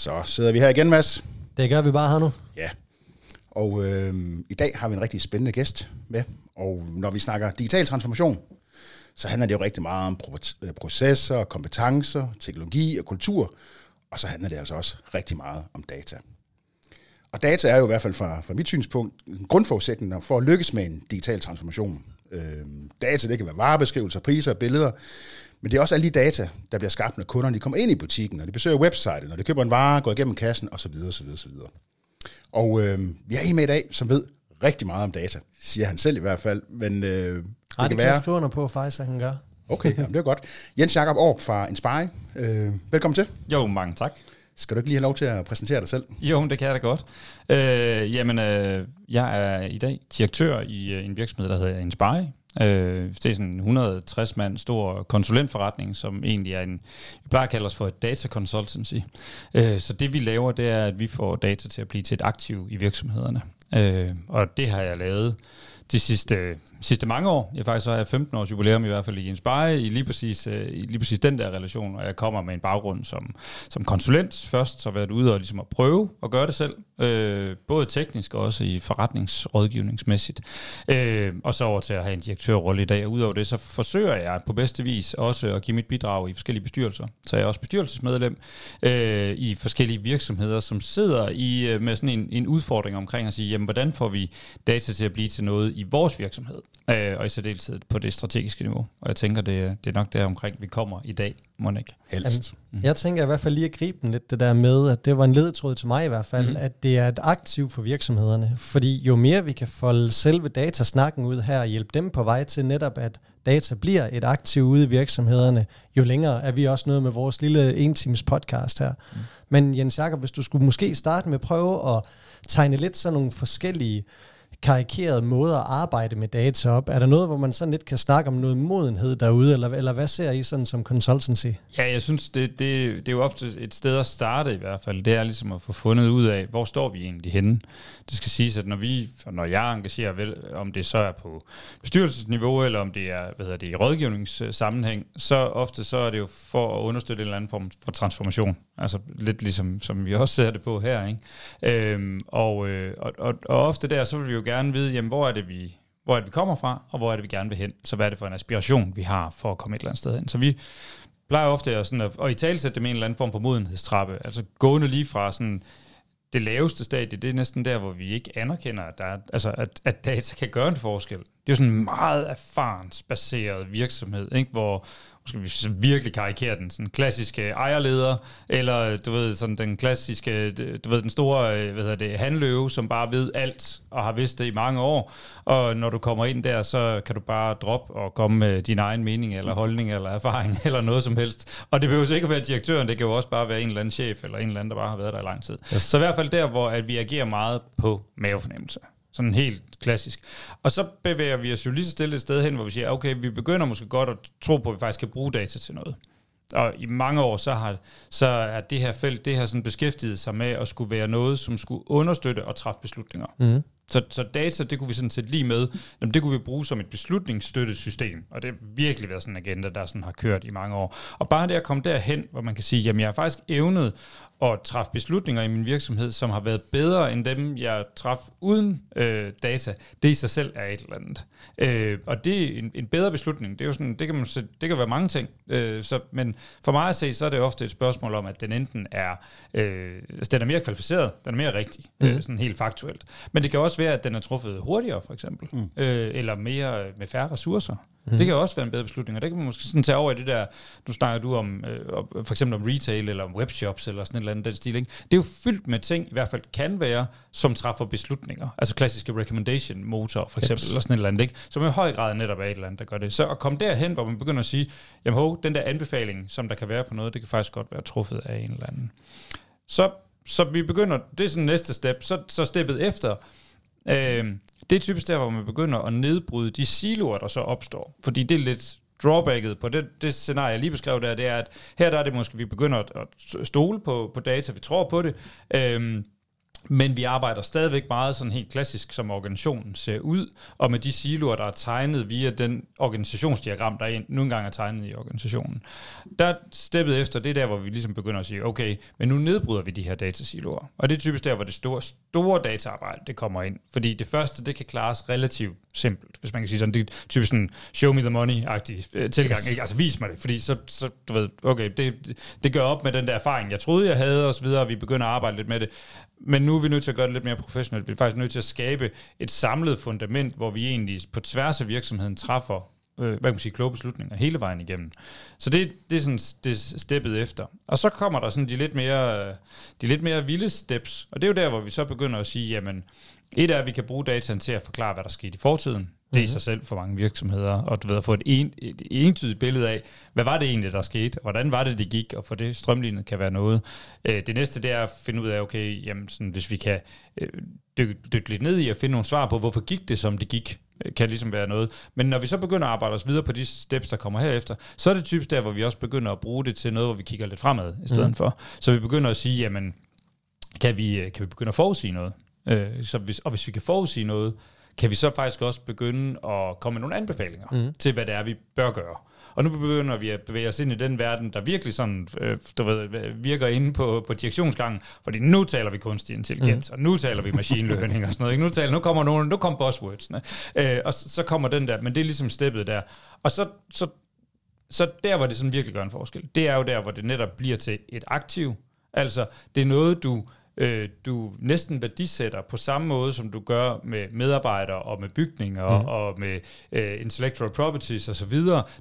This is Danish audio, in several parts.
Så sidder vi her igen, Mads. Det gør vi bare her nu. Ja. Og øh, i dag har vi en rigtig spændende gæst med. Og når vi snakker digital transformation, så handler det jo rigtig meget om pro- processer, kompetencer, teknologi og kultur. Og så handler det altså også rigtig meget om data. Og data er jo i hvert fald fra, fra mit synspunkt en grundforudsætning for at lykkes med en digital transformation. Øh, data, det kan være varebeskrivelser, priser og billeder, men det er også alle de data, der bliver skabt, når kunderne de kommer ind i butikken, når de besøger websitet, når de køber en vare, går igennem kassen osv. osv., osv. Og øh, vi er en med i dag, som ved rigtig meget om data, siger han selv i hvert fald. Men øh, det, Ej, det kan, kan jeg skrive under på, faktisk, at han gør. Okay, jamen, det er godt. Jens Jakob Aarp fra Inspire. Øh, velkommen til. Jo, mange tak. Skal du ikke lige have lov til at præsentere dig selv? Jo, det kan jeg da godt. Øh, jamen, øh, jeg er i dag direktør i øh, en virksomhed, der hedder Inspire. Øh, det er sådan en 160 mand stor konsulentforretning, som egentlig er en, vi plejer at kalde os for et data consultancy. Øh, så det vi laver, det er, at vi får data til at blive til et aktiv i virksomhederne. Øh, og det har jeg lavet de sidste sidste mange år. Jeg faktisk så har jeg 15 års jubilæum i hvert fald i Inspire, i lige præcis, øh, i lige præcis den der relation, og jeg kommer med en baggrund som, som konsulent først, så har været ude og ligesom at prøve at gøre det selv, øh, både teknisk og også i forretningsrådgivningsmæssigt, øh, og så over til at have en direktørrolle i dag, og udover det, så forsøger jeg på bedste vis også at give mit bidrag i forskellige bestyrelser. Så jeg er også bestyrelsesmedlem øh, i forskellige virksomheder, som sidder i øh, med sådan en, en udfordring omkring at sige, jamen, hvordan får vi data til at blive til noget i vores virksomhed? Øh, og i særdeleshed på det strategiske niveau. Og jeg tænker, det, det er nok der omkring, vi kommer i dag, må ikke? Helst. Jeg tænker i hvert fald lige at gribe den lidt, det der med, at det var en ledetråd til mig i hvert fald, mm. at det er et aktiv for virksomhederne. Fordi jo mere vi kan folde selve datasnakken ud her og hjælpe dem på vej til netop, at data bliver et aktiv ude i virksomhederne, jo længere er vi også noget med vores lille en times podcast her. Mm. Men Jens Jakob, hvis du skulle måske starte med at prøve at tegne lidt sådan nogle forskellige karikerede måder at arbejde med data op. Er der noget, hvor man sådan lidt kan snakke om noget modenhed derude, eller, eller hvad ser I sådan som consultancy? Ja, jeg synes, det, det, det er jo ofte et sted at starte i hvert fald. Det er ligesom at få fundet ud af, hvor står vi egentlig henne. Det skal siges, at når vi, når jeg engagerer, vel, om det så er på bestyrelsesniveau, eller om det er hvad hedder det, i rådgivningssammenhæng, så ofte så er det jo for at understøtte en eller anden form for transformation. Altså lidt ligesom, som vi også ser det på her. Ikke? Øhm, og, øh, og, og, og ofte der, så vil vi jo gerne vide, jamen, hvor er det, vi, hvor er det, vi kommer fra, og hvor er det, vi gerne vil hen. Så hvad er det for en aspiration, vi har for at komme et eller andet sted hen. Så vi plejer ofte at, sådan at, at i talsætte det med en eller anden form for modenhedstrappe. Altså gående lige fra sådan det laveste stadie, det er næsten der, hvor vi ikke anerkender, at, der er, altså, at, at data kan gøre en forskel. Det er jo sådan en meget erfaringsbaseret virksomhed, ikke? hvor skal vi virkelig karikere den, sådan klassiske ejerleder, eller du ved, sådan den klassiske, du ved, den store, hvad hedder det, handløve, som bare ved alt, og har vidst det i mange år, og når du kommer ind der, så kan du bare droppe og komme med din egen mening, eller holdning, eller erfaring, eller noget som helst. Og det behøver ikke at være direktøren, det kan jo også bare være en eller anden chef, eller en eller anden, der bare har været der i lang tid. Yes. Så i hvert fald der, hvor at vi agerer meget på mavefornemmelse. Sådan helt klassisk. Og så bevæger vi os jo lige så stille et sted hen, hvor vi siger, okay, vi begynder måske godt at tro på, at vi faktisk kan bruge data til noget. Og i mange år, så, har, så er det her felt, det har sådan beskæftiget sig med at skulle være noget, som skulle understøtte og træffe beslutninger. Mm. Så, så data, det kunne vi sådan set lige med, jamen det kunne vi bruge som et beslutningsstøttesystem, og det har virkelig været sådan en agenda, der sådan har kørt i mange år. Og bare det at komme derhen, hvor man kan sige, jamen jeg har faktisk evnet at træffe beslutninger i min virksomhed, som har været bedre end dem, jeg traf uden øh, data, det i sig selv er et eller andet. Øh, og det er en, en bedre beslutning. Det, er jo sådan, det, kan man, det kan være mange ting. Øh, så, men for mig at se, så er det ofte et spørgsmål om, at den enten er, øh, den er mere kvalificeret, den er mere rigtig, mm. øh, sådan helt faktuelt. Men det kan også være, at den er truffet hurtigere, for eksempel. Mm. Øh, eller mere med færre ressourcer. Mm. Det kan også være en bedre beslutning, og det kan man måske sådan tage over i det der, nu snakker du om, øh, for eksempel om retail, eller om webshops, eller sådan et eller andet den stil. Ikke? Det er jo fyldt med ting, i hvert fald kan være, som træffer beslutninger. Altså klassiske recommendation motor, for eksempel, yes. eller sådan et eller andet, ikke? som i høj grad netop er et eller andet, der gør det. Så at komme derhen, hvor man begynder at sige, jamen hov, den der anbefaling, som der kan være på noget, det kan faktisk godt være truffet af en eller anden. Så, så vi begynder, det er sådan næste step, så, så steppet efter, øh, det er typisk der, hvor man begynder at nedbryde de siloer, der så opstår. Fordi det er lidt drawbacket på det, det scenarie, jeg lige beskrev der, det er, at her der er det måske, vi begynder at, at stole på, på data, vi tror på det, øhm, men vi arbejder stadigvæk meget sådan helt klassisk, som organisationen ser ud, og med de siloer, der er tegnet via den organisationsdiagram, der nu engang er tegnet i organisationen. Der steppet efter, det er der, hvor vi ligesom begynder at sige, okay, men nu nedbryder vi de her datasiloer. Og det er typisk der, hvor det store, store dataarbejde, det kommer ind. Fordi det første, det kan klares relativt simpelt, hvis man kan sige sådan. Det er typisk sådan show me the money-agtig øh, tilgang. Yes. Ikke? Altså vis mig det, fordi så, så du ved, okay, det, det gør op med den der erfaring, jeg troede, jeg havde, videre, og vi begynder at arbejde lidt med det. Men nu er vi nødt til at gøre det lidt mere professionelt. Vi er faktisk nødt til at skabe et samlet fundament, hvor vi egentlig på tværs af virksomheden træffer øh, hvad kan man sige, kloge beslutninger hele vejen igennem. Så det, det er sådan det steppet efter. Og så kommer der sådan de lidt mere, de lidt mere vilde steps, og det er jo der, hvor vi så begynder at sige, jamen, et er, at vi kan bruge dataen til at forklare, hvad der skete i fortiden. Det er i mhm. sig selv for mange virksomheder, og du ved, at få et, en, et entydigt billede af, hvad var det egentlig, der skete, hvordan var det, det gik, og for det strømlignet kan være noget. Øh, det næste, det er at finde ud af, okay, jamen, sådan, hvis vi kan øh, dykke, dykke lidt ned i og finde nogle svar på, hvorfor gik det, som det gik, øh, kan ligesom være noget. Men når vi så begynder at arbejde os videre på de steps, der kommer herefter, så er det typisk der, hvor vi også begynder at bruge det til noget, hvor vi kigger lidt fremad i stedet mm. for. Så vi begynder at sige, jamen, kan vi, kan vi begynde at forudsige noget? Øh, så hvis, og hvis vi kan forudsige noget, kan vi så faktisk også begynde at komme med nogle anbefalinger mm. til, hvad det er, vi bør gøre. Og nu begynder vi at bevæge os ind i den verden, der virkelig sådan, øh, du ved, virker inde på, på direktionsgangen, fordi nu taler vi kunstig intelligens, mm. og nu taler vi machine learning og sådan noget. Ikke? Nu, taler, nu kommer nogle, nu kommer buzzwordsene, øh, og så, så kommer den der, men det er ligesom steppet der. Og så, så, så der, hvor det sådan virkelig gør en forskel, det er jo der, hvor det netop bliver til et aktiv. Altså, det er noget, du øh, du næsten værdisætter på samme måde, som du gør med medarbejdere og med bygninger mm. og med øh, intellectual properties osv.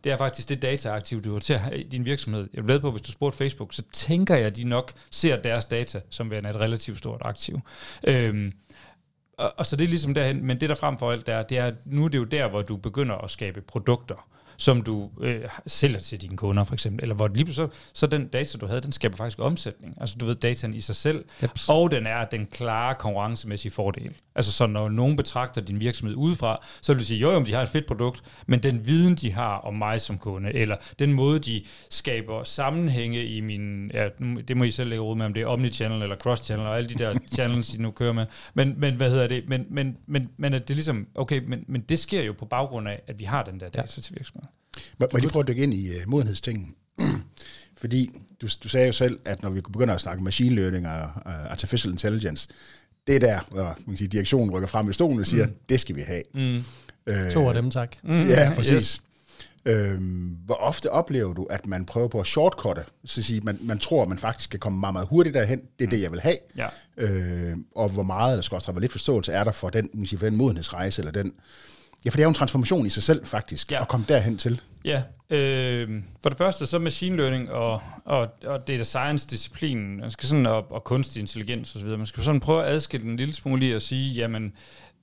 Det er faktisk det dataaktiv, du har til i din virksomhed. Jeg ved på, hvis du spurgte Facebook, så tænker jeg, at de nok ser deres data som værende et relativt stort aktiv. Og, og så det er ligesom derhen, men det der frem for alt er, det er, nu er det jo der, hvor du begynder at skabe produkter som du øh, sælger til dine kunder, for eksempel. Eller hvor lige så, så den data, du havde, den skaber faktisk omsætning. Altså du ved, dataen i sig selv. Yep. Og den er den klare konkurrencemæssige fordel. Altså så når nogen betragter din virksomhed udefra, så vil du sige, jo, jo, de har et fedt produkt, men den viden, de har om mig som kunde, eller den måde, de skaber sammenhænge i min, ja, det må I selv lægge råd med, om det er omnichannel eller cross-channel, og alle de der channels, de nu kører med. Men, men hvad hedder det? Men, men, men, men at det ligesom, okay, men, men det sker jo på baggrund af, at vi har den der data ja. til virksomheden. Må, må jeg lige prøve at dykke ind i uh, modenhedstingen? Fordi du, du sagde jo selv, at når vi begynder at snakke machine learning og uh, artificial intelligence, det er der, hvor man kan sige, direktionen rykker frem i stolen og siger, mm. det skal vi have. Mm. Øh, to af dem, tak. Mm. Ja, præcis. Yes. Øhm, hvor ofte oplever du, at man prøver på at shortcutte, så at sige, man, man tror, at man faktisk kan komme meget, meget hurtigt derhen, det er mm. det, jeg vil have, ja. øh, og hvor meget, der skal også have lidt forståelse, er der for den, man siger, for den modenhedsrejse, eller den, ja, for det er jo en transformation i sig selv faktisk, ja. at komme derhen til. Ja, øh, for det første så machine learning og, og, og data science disciplinen, man skal sådan, og, og kunstig intelligens osv., man skal sådan prøve at adskille den en lille smule og sige, jamen,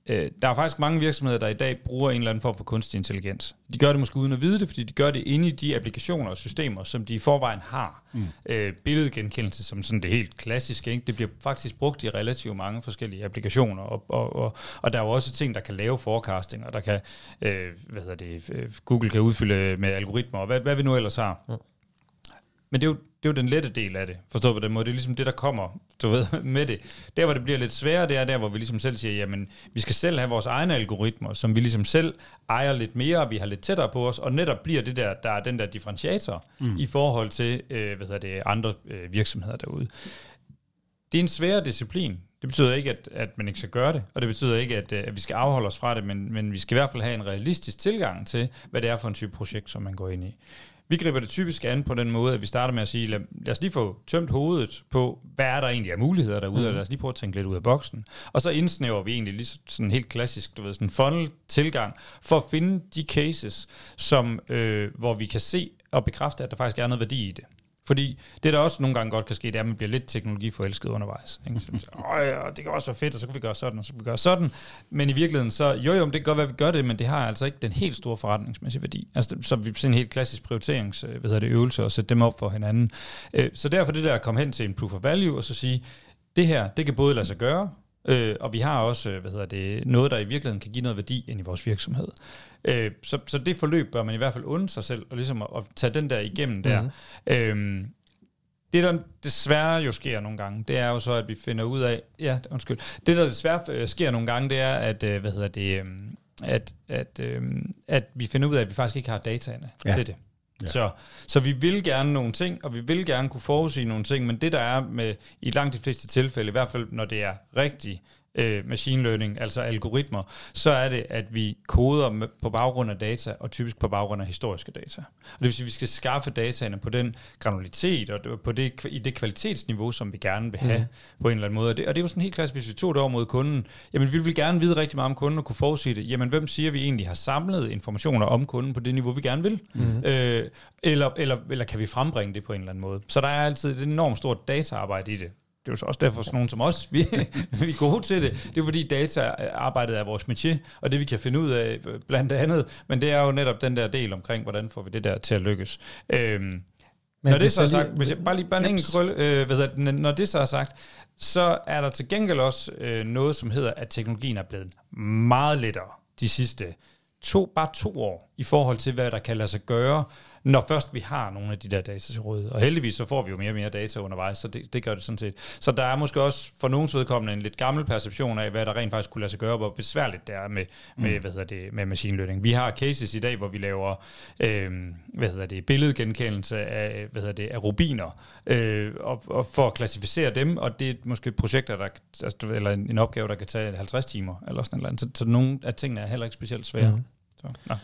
Øh, der er faktisk mange virksomheder, der i dag bruger en eller anden form for kunstig intelligens. De gør det måske uden at vide det, fordi de gør det inde i de applikationer og systemer, som de i forvejen har. Mm. Øh, billedgenkendelse som sådan det helt klassiske, ikke? det bliver faktisk brugt i relativt mange forskellige applikationer, og, og, og, og der er jo også ting, der kan lave forecasting, og der kan, øh, hvad hedder det, øh, Google kan udfylde med algoritmer, og hvad, hvad vi nu ellers har. Mm. Men det er, jo, det er jo den lette del af det, forstået på den måde. Det er ligesom det, der kommer du ved, med det. Der, hvor det bliver lidt sværere, det er der, hvor vi ligesom selv siger, jamen, vi skal selv have vores egne algoritmer, som vi ligesom selv ejer lidt mere, og vi har lidt tættere på os, og netop bliver det der, der er den der differentiator mm. i forhold til, øh, hvad hedder det, andre øh, virksomheder derude. Det er en svær disciplin. Det betyder ikke, at, at man ikke skal gøre det, og det betyder ikke, at, øh, at vi skal afholde os fra det, men, men vi skal i hvert fald have en realistisk tilgang til, hvad det er for en type projekt, som man går ind i. Vi griber det typisk an på den måde, at vi starter med at sige, lad, lad os lige få tømt hovedet på, hvad er der egentlig af muligheder derude, mm. og lad os lige prøve at tænke lidt ud af boksen. Og så indsnæver vi egentlig lige sådan helt klassisk, du ved, sådan funnel-tilgang, for at finde de cases, som, øh, hvor vi kan se og bekræfte, at der faktisk er noget værdi i det. Fordi det, der også nogle gange godt kan ske, det er, at man bliver lidt teknologiforelsket undervejs. Ikke? Så Åh, ja, det kan også være fedt, og så kan vi gøre sådan, og så kan vi gøre sådan. Men i virkeligheden, så jo jo, det kan godt være, at vi gør det, men det har altså ikke den helt store forretningsmæssige værdi. Altså, så vi sådan en helt klassisk prioriterings, øh, hvad hedder det, øvelse, og sætte dem op for hinanden. Øh, så derfor det der at komme hen til en proof of value, og så sige, det her, det kan både lade sig gøre, Øh, og vi har også øh, hvad hedder det, noget, der i virkeligheden kan give noget værdi ind i vores virksomhed. Øh, så, så det forløb bør man i hvert fald unde sig selv, og ligesom at, at tage den der igennem der. Mm. Øh, det, der desværre jo sker nogle gange, det er jo så, at vi finder ud af, ja, undskyld, det, der desværre øh, sker nogle gange, det er, at, øh, hvad hedder det, øhm, at, at, øhm, at vi finder ud af, at vi faktisk ikke har dataene ja. til det. Ja. Så, så vi vil gerne nogle ting, og vi vil gerne kunne forudsige nogle ting, men det der er med i langt de fleste tilfælde, i hvert fald når det er rigtigt, øh, machine learning, altså algoritmer, så er det, at vi koder på baggrund af data, og typisk på baggrund af historiske data. Og det vil sige, at vi skal skaffe dataene på den granularitet, og på det, i det kvalitetsniveau, som vi gerne vil have mm. på en eller anden måde. Og det, og det er jo sådan helt klassisk, hvis vi tog det over mod kunden, jamen vi vil gerne vide rigtig meget om kunden og kunne forudsige det. Jamen hvem siger, vi egentlig har samlet informationer om kunden på det niveau, vi gerne vil? Mm. Øh, eller, eller, eller kan vi frembringe det på en eller anden måde? Så der er altid et enormt stort dataarbejde i det det er jo så også derfor, sådan nogen som os, vi, vi er gode til det. Det er fordi dataarbejdet er vores métier, og det vi kan finde ud af blandt andet, men det er jo netop den der del omkring, hvordan får vi det der til at lykkes. Øhm, men når det så er sagt, hvis jeg bare lige bare en enkelt krølle, øh, hvad det, når det så er sagt, så er der til gengæld også øh, noget, som hedder, at teknologien er blevet meget lettere de sidste to, bare to år, i forhold til, hvad der kan lade sig gøre, når først vi har nogle af de der data til rådighed. Og heldigvis så får vi jo mere og mere data undervejs, så det, det gør det sådan set. Så der er måske også for nogens vedkommende en lidt gammel perception af, hvad der rent faktisk kunne lade sig gøre, hvor besværligt det er med, med, mm. hvad hedder det, med machine learning. Vi har cases i dag, hvor vi laver øh, hvad hedder det, billedgenkendelse af, hvad hedder det, af rubiner, øh, og, og for at klassificere dem, og det er måske projekter, der, altså, eller en, en opgave, der kan tage 50 timer, eller sådan noget. Så, så nogle af tingene er heller ikke specielt svære. Mm. Så, no.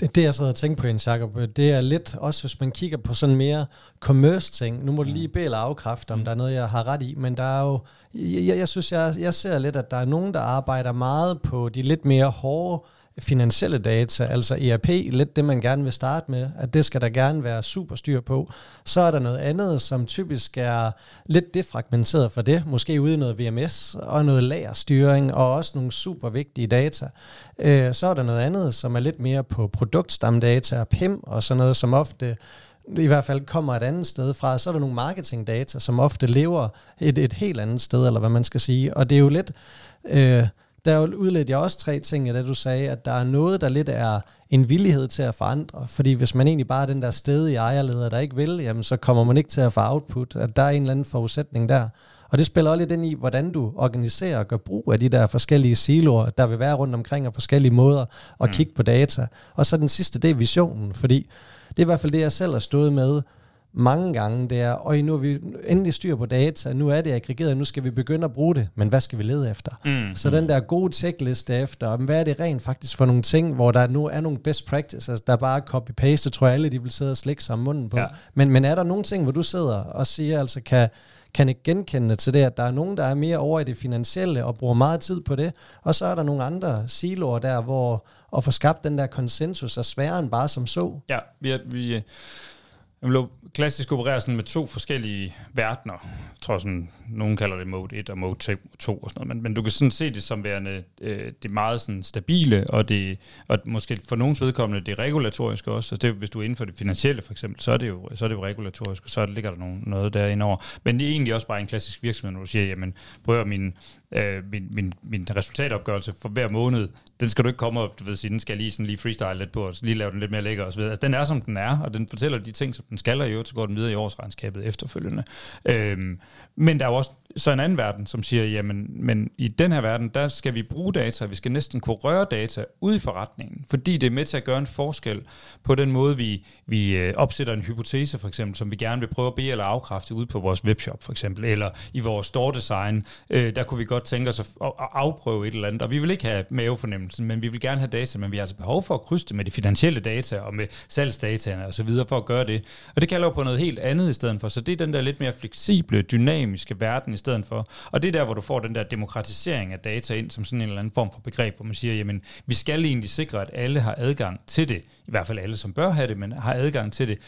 Det, det jeg sidder og tænker på, Jens Jacob, det er lidt, også hvis man kigger på sådan mere commerce-ting, nu må du lige bede afkræfte, om mm. der er noget, jeg har ret i, men der er jo, jeg, jeg synes, jeg, jeg ser lidt, at der er nogen, der arbejder meget på de lidt mere hårde finansielle data, altså ERP, lidt det man gerne vil starte med, at det skal der gerne være super styr på. Så er der noget andet, som typisk er lidt defragmenteret for det, måske ude i noget VMS og noget lagerstyring og også nogle super vigtige data. Øh, så er der noget andet, som er lidt mere på produktstamdata og PIM og sådan noget, som ofte i hvert fald kommer et andet sted fra, så er der nogle marketingdata, som ofte lever et, et helt andet sted, eller hvad man skal sige. Og det er jo lidt... Øh, der udledte jeg også tre ting, da du sagde, at der er noget, der lidt er en villighed til at forandre. Fordi hvis man egentlig bare er den der sted i ejerleder, der ikke vil, jamen så kommer man ikke til at få output. At der er en eller anden forudsætning der. Og det spiller også lidt ind i, hvordan du organiserer og gør brug af de der forskellige siloer, der vil være rundt omkring, og forskellige måder at mm. kigge på data. Og så den sidste, det er visionen, fordi det er i hvert fald det, jeg selv har stået med mange gange, det er, og nu er vi endelig styr på data, nu er det aggregeret, nu skal vi begynde at bruge det, men hvad skal vi lede efter? Mm. Så den der gode checkliste efter, hvad er det rent faktisk for nogle ting, hvor der nu er nogle best practices, der bare copy-paste, tror jeg alle, de vil sidde og slikke sig munden på. Ja. Men, men er der nogle ting, hvor du sidder og siger, altså kan, kan ikke genkende til det, at der er nogen, der er mere over i det finansielle og bruger meget tid på det, og så er der nogle andre siloer der, hvor at få skabt den der konsensus er sværere end bare som så. Ja, vi, vi jeg klassisk opereret sådan med to forskellige verdener. Jeg tror sådan, nogen kalder det mode 1 og mode 2 og sådan noget, men, men du kan sådan se det som værende øh, det meget sådan stabile, og, det, og måske for nogens vedkommende det regulatoriske også. Altså det, hvis du er inden for det finansielle for eksempel, så er det jo, så er det jo regulatorisk, og så ligger der nogen, noget derinde over. Men det er egentlig også bare en klassisk virksomhed, når du siger, jamen prøv at min, øh, min, min, min resultatopgørelse for hver måned, den skal du ikke komme og du ved, sige, den skal lige, sådan lige freestyle lidt på, og lige lave den lidt mere lækker og så videre. Altså, den er, som den er, og den fortæller de ting, som den skal, og jo, så går den videre i årsregnskabet efterfølgende. Øhm, men der er jo også så en anden verden, som siger, jamen, men i den her verden, der skal vi bruge data, vi skal næsten kunne røre data ud i forretningen, fordi det er med til at gøre en forskel på den måde, vi, vi øh, opsætter en hypotese, for eksempel, som vi gerne vil prøve at bede eller afkræfte ud på vores webshop, for eksempel, eller i vores store design, øh, der kunne vi godt tænke os at, at afprøve et eller andet, og vi vil ikke have mavefornemmelsen, men vi vil gerne have data, men vi har altså behov for at krydse det med de finansielle data og med salgsdataene og så videre for at gøre det. Og det kalder jo på noget helt andet i stedet for, så det er den der lidt mere fleksible, dynamiske verden i stedet for. Og det er der, hvor du får den der demokratisering af data ind som sådan en eller anden form for begreb, hvor man siger, jamen, vi skal egentlig sikre, at alle har adgang til det. I hvert fald alle, som bør have det, men har adgang til det.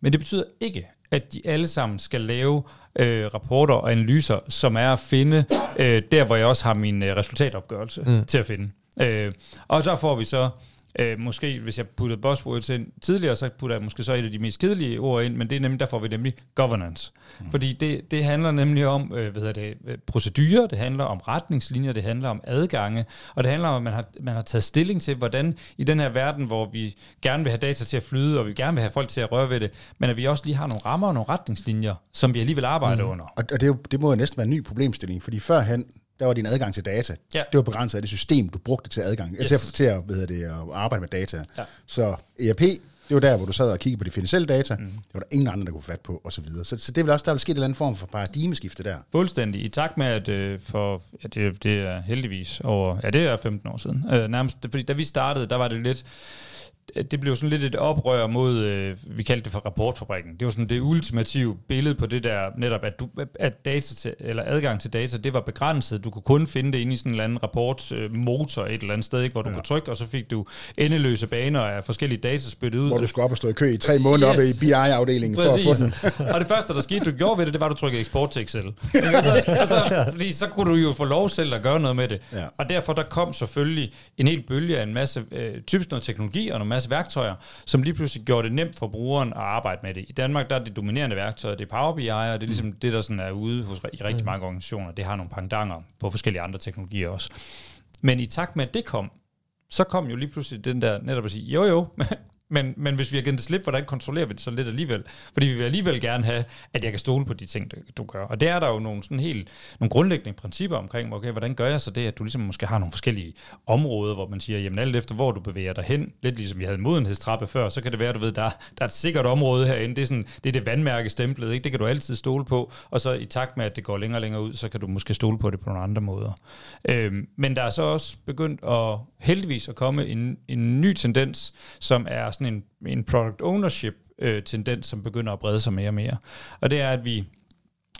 Men det betyder ikke, at de alle sammen skal lave øh, rapporter og analyser, som er at finde øh, der, hvor jeg også har min øh, resultatopgørelse mm. til at finde. Øh, og der får vi så Øh, måske, hvis jeg puttede buzzwords ind tidligere, så putter jeg måske så et af de mest kedelige ord ind, men det er nemlig, der får vi nemlig governance. Mm. Fordi det, det handler nemlig om øh, hvad det, øh, procedurer, det handler om retningslinjer, det handler om adgange, og det handler om, at man har, man har taget stilling til, hvordan i den her verden, hvor vi gerne vil have data til at flyde, og vi gerne vil have folk til at røre ved det, men at vi også lige har nogle rammer og nogle retningslinjer, som vi alligevel arbejder mm. under. Og det, er jo, det må jo næsten være en ny problemstilling, fordi førhen, der var din adgang til data. Ja. Det var begrænset af det system, du brugte til adgang, yes. til, at, til at, hvad det, at arbejde med data. Ja. Så ERP, det var der, hvor du sad og kiggede på de finansielle data. Mm. Det var der ingen andre, der kunne fat på, og så videre. Så, så det vil også, der vil ske en eller anden form for paradigmeskifte der. Fuldstændig. I takt med, at øh, for, ja, det, det er heldigvis over, ja, det er 15 år siden. Øh, nærmest, fordi da vi startede, der var det lidt, det blev sådan lidt et oprør mod, øh, vi kaldte det for rapportfabrikken. Det var sådan det ultimative billede på det der, netop at, du, at data til, eller adgang til data, det var begrænset. Du kunne kun finde det inde i sådan en eller anden rapportmotor øh, et eller andet sted, ikke, hvor du ja. kunne trykke, og så fik du endeløse baner af forskellige data spyttet ud. Hvor du skulle op og stå i kø i tre måneder yes. oppe i BI-afdelingen for at få den. og det første, der skete, du gjorde ved det, det var, at du trykkede eksport til Excel. altså, altså, fordi så kunne du jo få lov selv at gøre noget med det. Ja. Og derfor der kom selvfølgelig en hel bølge af en masse, øh, typisk noget teknologi og en masse værktøjer, som lige pludselig gjorde det nemt for brugeren at arbejde med det. I Danmark der er det dominerende værktøj, det er Power BI, og det er ligesom mm. det, der sådan er ude hos i rigtig mm. mange organisationer. Det har nogle pangdanger på forskellige andre teknologier også. Men i takt med, at det kom, så kom jo lige pludselig den der netop at sige, jo jo, men, men hvis vi har givet det slip, hvordan kontrollerer vi det så lidt alligevel? Fordi vi vil alligevel gerne have, at jeg kan stole på de ting, du gør. Og der er der jo nogle, sådan helt, nogle grundlæggende principper omkring, okay, hvordan gør jeg så det, at du ligesom måske har nogle forskellige områder, hvor man siger, jamen alt efter, hvor du bevæger dig hen, lidt ligesom vi havde en modenhedstrappe før, så kan det være, du ved, der, der er et sikkert område herinde, det er, sådan, det, er det vandmærke stemplet, ikke? det kan du altid stole på, og så i takt med, at det går længere og længere ud, så kan du måske stole på det på nogle andre måder. Øhm, men der er så også begyndt at heldigvis at komme en, en ny tendens, som er sådan en, en product ownership øh, tendens, som begynder at brede sig mere og mere. Og det er, at vi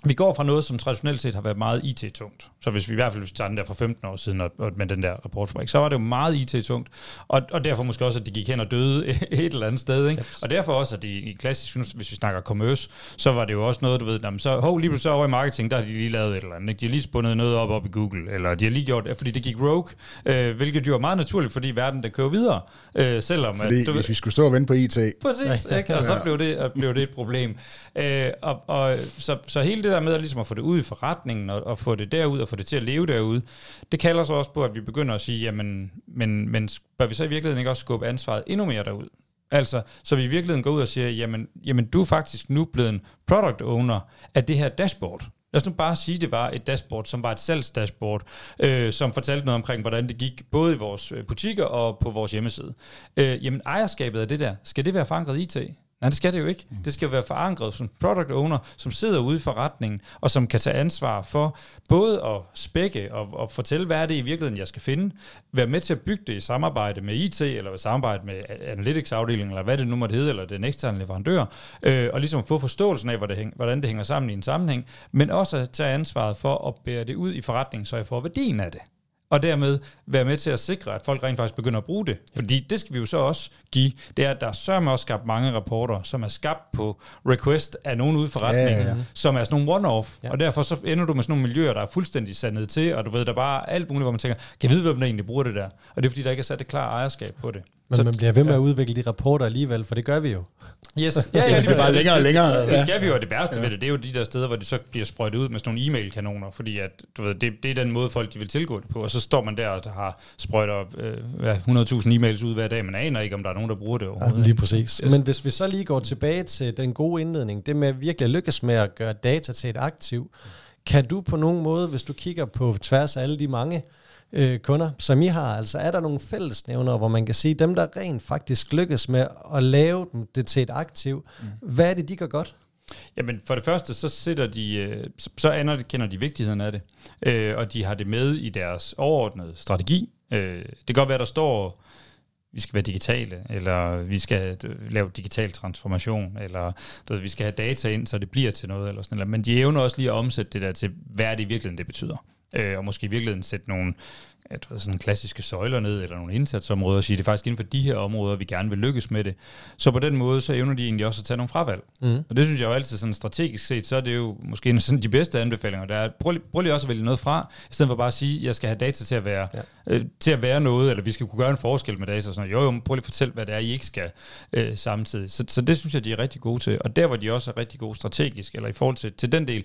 vi går fra noget, som traditionelt set har været meget IT-tungt. Så hvis vi i hvert fald tager den der for 15 år siden og, og med den der rapportfabrik, så var det jo meget IT-tungt. Og, og derfor måske også, at de gik hen og døde et eller andet sted. Ikke? Yes. Og derfor også, at de i klassisk, hvis vi snakker commerce, så var det jo også noget, du ved, jamen, så, hov, lige pludselig over i marketing, der har de lige lavet et eller andet. Ikke? De har lige spundet noget op op i Google, eller de har lige gjort fordi det gik rogue, øh, hvilket jo er meget naturligt, fordi verden der kører videre. Øh, selvom, fordi at, du, hvis vi skulle stå og vente på IT. Præcis, ikke? og så blev det, blev det et problem. Øh, og, og, så, så hele det der med at, ligesom at få det ud i forretningen, og, og få det derud, og få det til at leve derude, det kalder så også på, at vi begynder at sige, jamen, men, men bør vi så i virkeligheden ikke også skubbe ansvaret endnu mere derud? Altså, så vi i virkeligheden går ud og siger, jamen, jamen du er faktisk nu blevet en product owner af det her dashboard. Lad os nu bare sige, at det var et dashboard, som var et salgsdashboard, øh, som fortalte noget omkring, hvordan det gik både i vores øh, butikker og på vores hjemmeside. Øh, jamen ejerskabet af det der, skal det være forankret i IT? Nej, det skal det jo ikke. Det skal jo være forankret som product owner, som sidder ude i forretningen, og som kan tage ansvar for både at spække og, og fortælle, hvad er det i virkeligheden, jeg skal finde, være med til at bygge det i samarbejde med IT, eller i samarbejde med analytics-afdelingen, eller hvad det nu måtte hedde, eller den eksterne leverandør, øh, og ligesom få forståelsen af, hvordan det hænger sammen i en sammenhæng, men også at tage ansvaret for at bære det ud i forretningen, så jeg får værdien af det og dermed være med til at sikre, at folk rent faktisk begynder at bruge det. Fordi det skal vi jo så også give. Det er, at der er også skabt mange rapporter, som er skabt på request af nogen ude for retningen, ja, ja, ja. som er sådan nogle one-off. Ja. Og derfor så ender du med sådan nogle miljøer, der er fuldstændig sandet til, og du ved, der bare alt muligt, hvor man tænker, kan jeg vide, hvem der egentlig bruger det der? Og det er fordi, der ikke er sat et klar ejerskab på det. Men så, man bliver ved med at udvikle de rapporter alligevel, for det gør vi jo. Yes. Ja, ja, det bliver bare længere og længere. Det, det skal vi jo, og det værste ja. ved det, det er jo de der steder, hvor det så bliver sprøjtet ud med sådan nogle e-mail-kanoner, fordi at, du ved, det, det er den måde, folk de vil tilgå det på, og så står man der og har sprøjter øh, 100.000 e-mails ud hver dag, man aner ikke, om der er nogen, der bruger det overhovedet. Ja, lige præcis. Yes. Men hvis vi så lige går tilbage til den gode indledning, det med virkelig at lykkes med at gøre data til et aktiv, kan du på nogen måde, hvis du kigger på tværs af alle de mange øh, kunder, som I har? Altså er der nogle fællesnævner, hvor man kan sige, dem der rent faktisk lykkes med at lave det til et aktiv, mm. hvad er det, de gør godt? Jamen for det første, så sætter de, øh, så anerkender de vigtigheden af det, øh, og de har det med i deres overordnede strategi. Øh, det kan godt være, der står, vi skal være digitale, eller vi skal lave digital transformation, eller du ved, vi skal have data ind, så det bliver til noget, eller sådan noget. Men de evner også lige at omsætte det der til, hvad er det i virkeligheden, det betyder øh, og måske i virkeligheden sætte nogle at sådan klassiske søjler ned, eller nogle indsatsområder, og sige, det er faktisk inden for de her områder, vi gerne vil lykkes med det. Så på den måde, så evner de egentlig også at tage nogle fravalg. Mm. Og det synes jeg jo altid sådan strategisk set, så er det jo måske en sådan de bedste anbefalinger. Der er, prøv, prøv lige også at vælge noget fra, i stedet for bare at sige, jeg skal have data til at være, ja. øh, til at være noget, eller vi skal kunne gøre en forskel med data. Og sådan noget. Jo, jo, prøv lige at fortælle, hvad det er, I ikke skal øh, samtidig. Så, så det synes jeg, de er rigtig gode til. Og der, hvor de også er rigtig gode strategisk, eller i forhold til, til den del,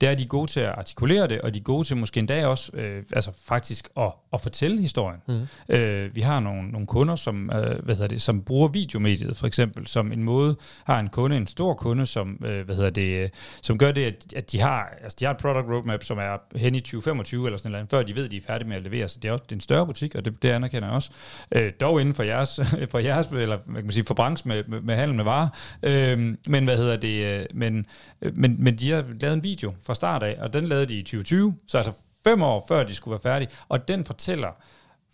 det er, at de er gode til at artikulere det, og de er gode til måske endda også øh, altså faktisk at, at fortælle historien. Mm. Øh, vi har nogle, nogle kunder, som, øh, hvad hedder det, som bruger videomediet for eksempel, som en måde, har en kunde, en stor kunde, som, øh, hvad hedder det, som gør det, at, at de, har, altså de har et product roadmap, som er hen i 2025 eller sådan noget, før de ved, at de er færdige med at levere, så det er også det er en større butik, og det, det anerkender jeg også. Øh, dog inden for jeres, for jeres eller hvad kan man sige, for branchen med, med, med handel med varer, øh, men hvad hedder det, øh, men, men, men de har lavet en video fra start af, og den lavede de i 2020, så altså fem år før de skulle være færdige, og den fortæller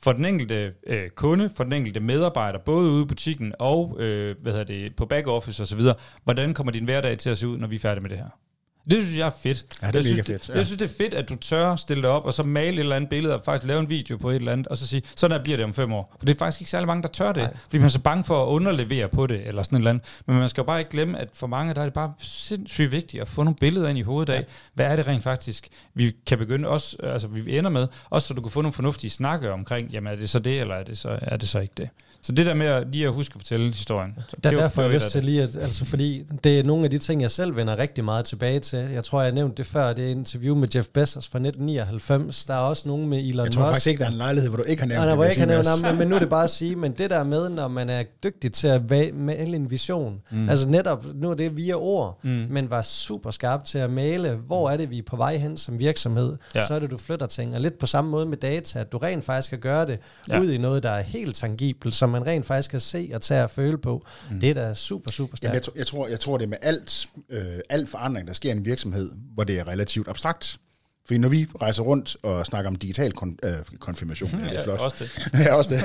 for den enkelte øh, kunde, for den enkelte medarbejder, både ude i butikken og øh, hvad hedder det, på back office osv., hvordan kommer din hverdag til at se ud, når vi er færdige med det her? Det synes jeg er fedt. Ja, det er jeg synes, fedt. Det, ja. Jeg synes, det er fedt, at du tør stille dig op, og så male et eller andet billede, og faktisk lave en video på et eller andet, og så sige, sådan der bliver det om fem år. For det er faktisk ikke særlig mange, der tør det, Nej. fordi man er så bange for at underlevere på det, eller sådan et eller andet. Men man skal jo bare ikke glemme, at for mange, der er det bare sindssygt vigtigt at få nogle billeder ind i hovedet af, ja. hvad er det rent faktisk, vi kan begynde også, altså vi ender med, også så du kan få nogle fornuftige snakke omkring, jamen er det så det, eller er det så, er det så ikke det? Så det der med at lige at huske at fortælle historien. Så der, det derfor har jeg lyst til lige, at, altså fordi det er nogle af de ting, jeg selv vender rigtig meget tilbage til. Jeg tror, jeg nævnte det før, det er interview med Jeff Bezos fra 1999. Der er også nogen med Elon Musk. Jeg tror Musk. faktisk ikke, der er en lejlighed, hvor du ikke har nævnt Nej, hvor jeg ikke har nævnt ham, men nu er det bare at sige, men det der med, når man er dygtig til at male en vision, mm. altså netop, nu er det via ord, mm. men var super skarp til at male, hvor er det, vi er på vej hen som virksomhed, ja. så er det, du flytter ting. Og lidt på samme måde med data, at du rent faktisk skal gøre det ja. ud i noget, der er helt tangibelt, som man rent faktisk kan se og tage og føle på. Mm. Det er da super, super stærkt. Jamen, jeg, jeg, tror, jeg tror, det er med alt, øh, alt forandring, der sker i en virksomhed, hvor det er relativt abstrakt. For når vi rejser rundt og snakker om digital kon- øh, konfirmation, ja, det er flot. Også det. ja, også det.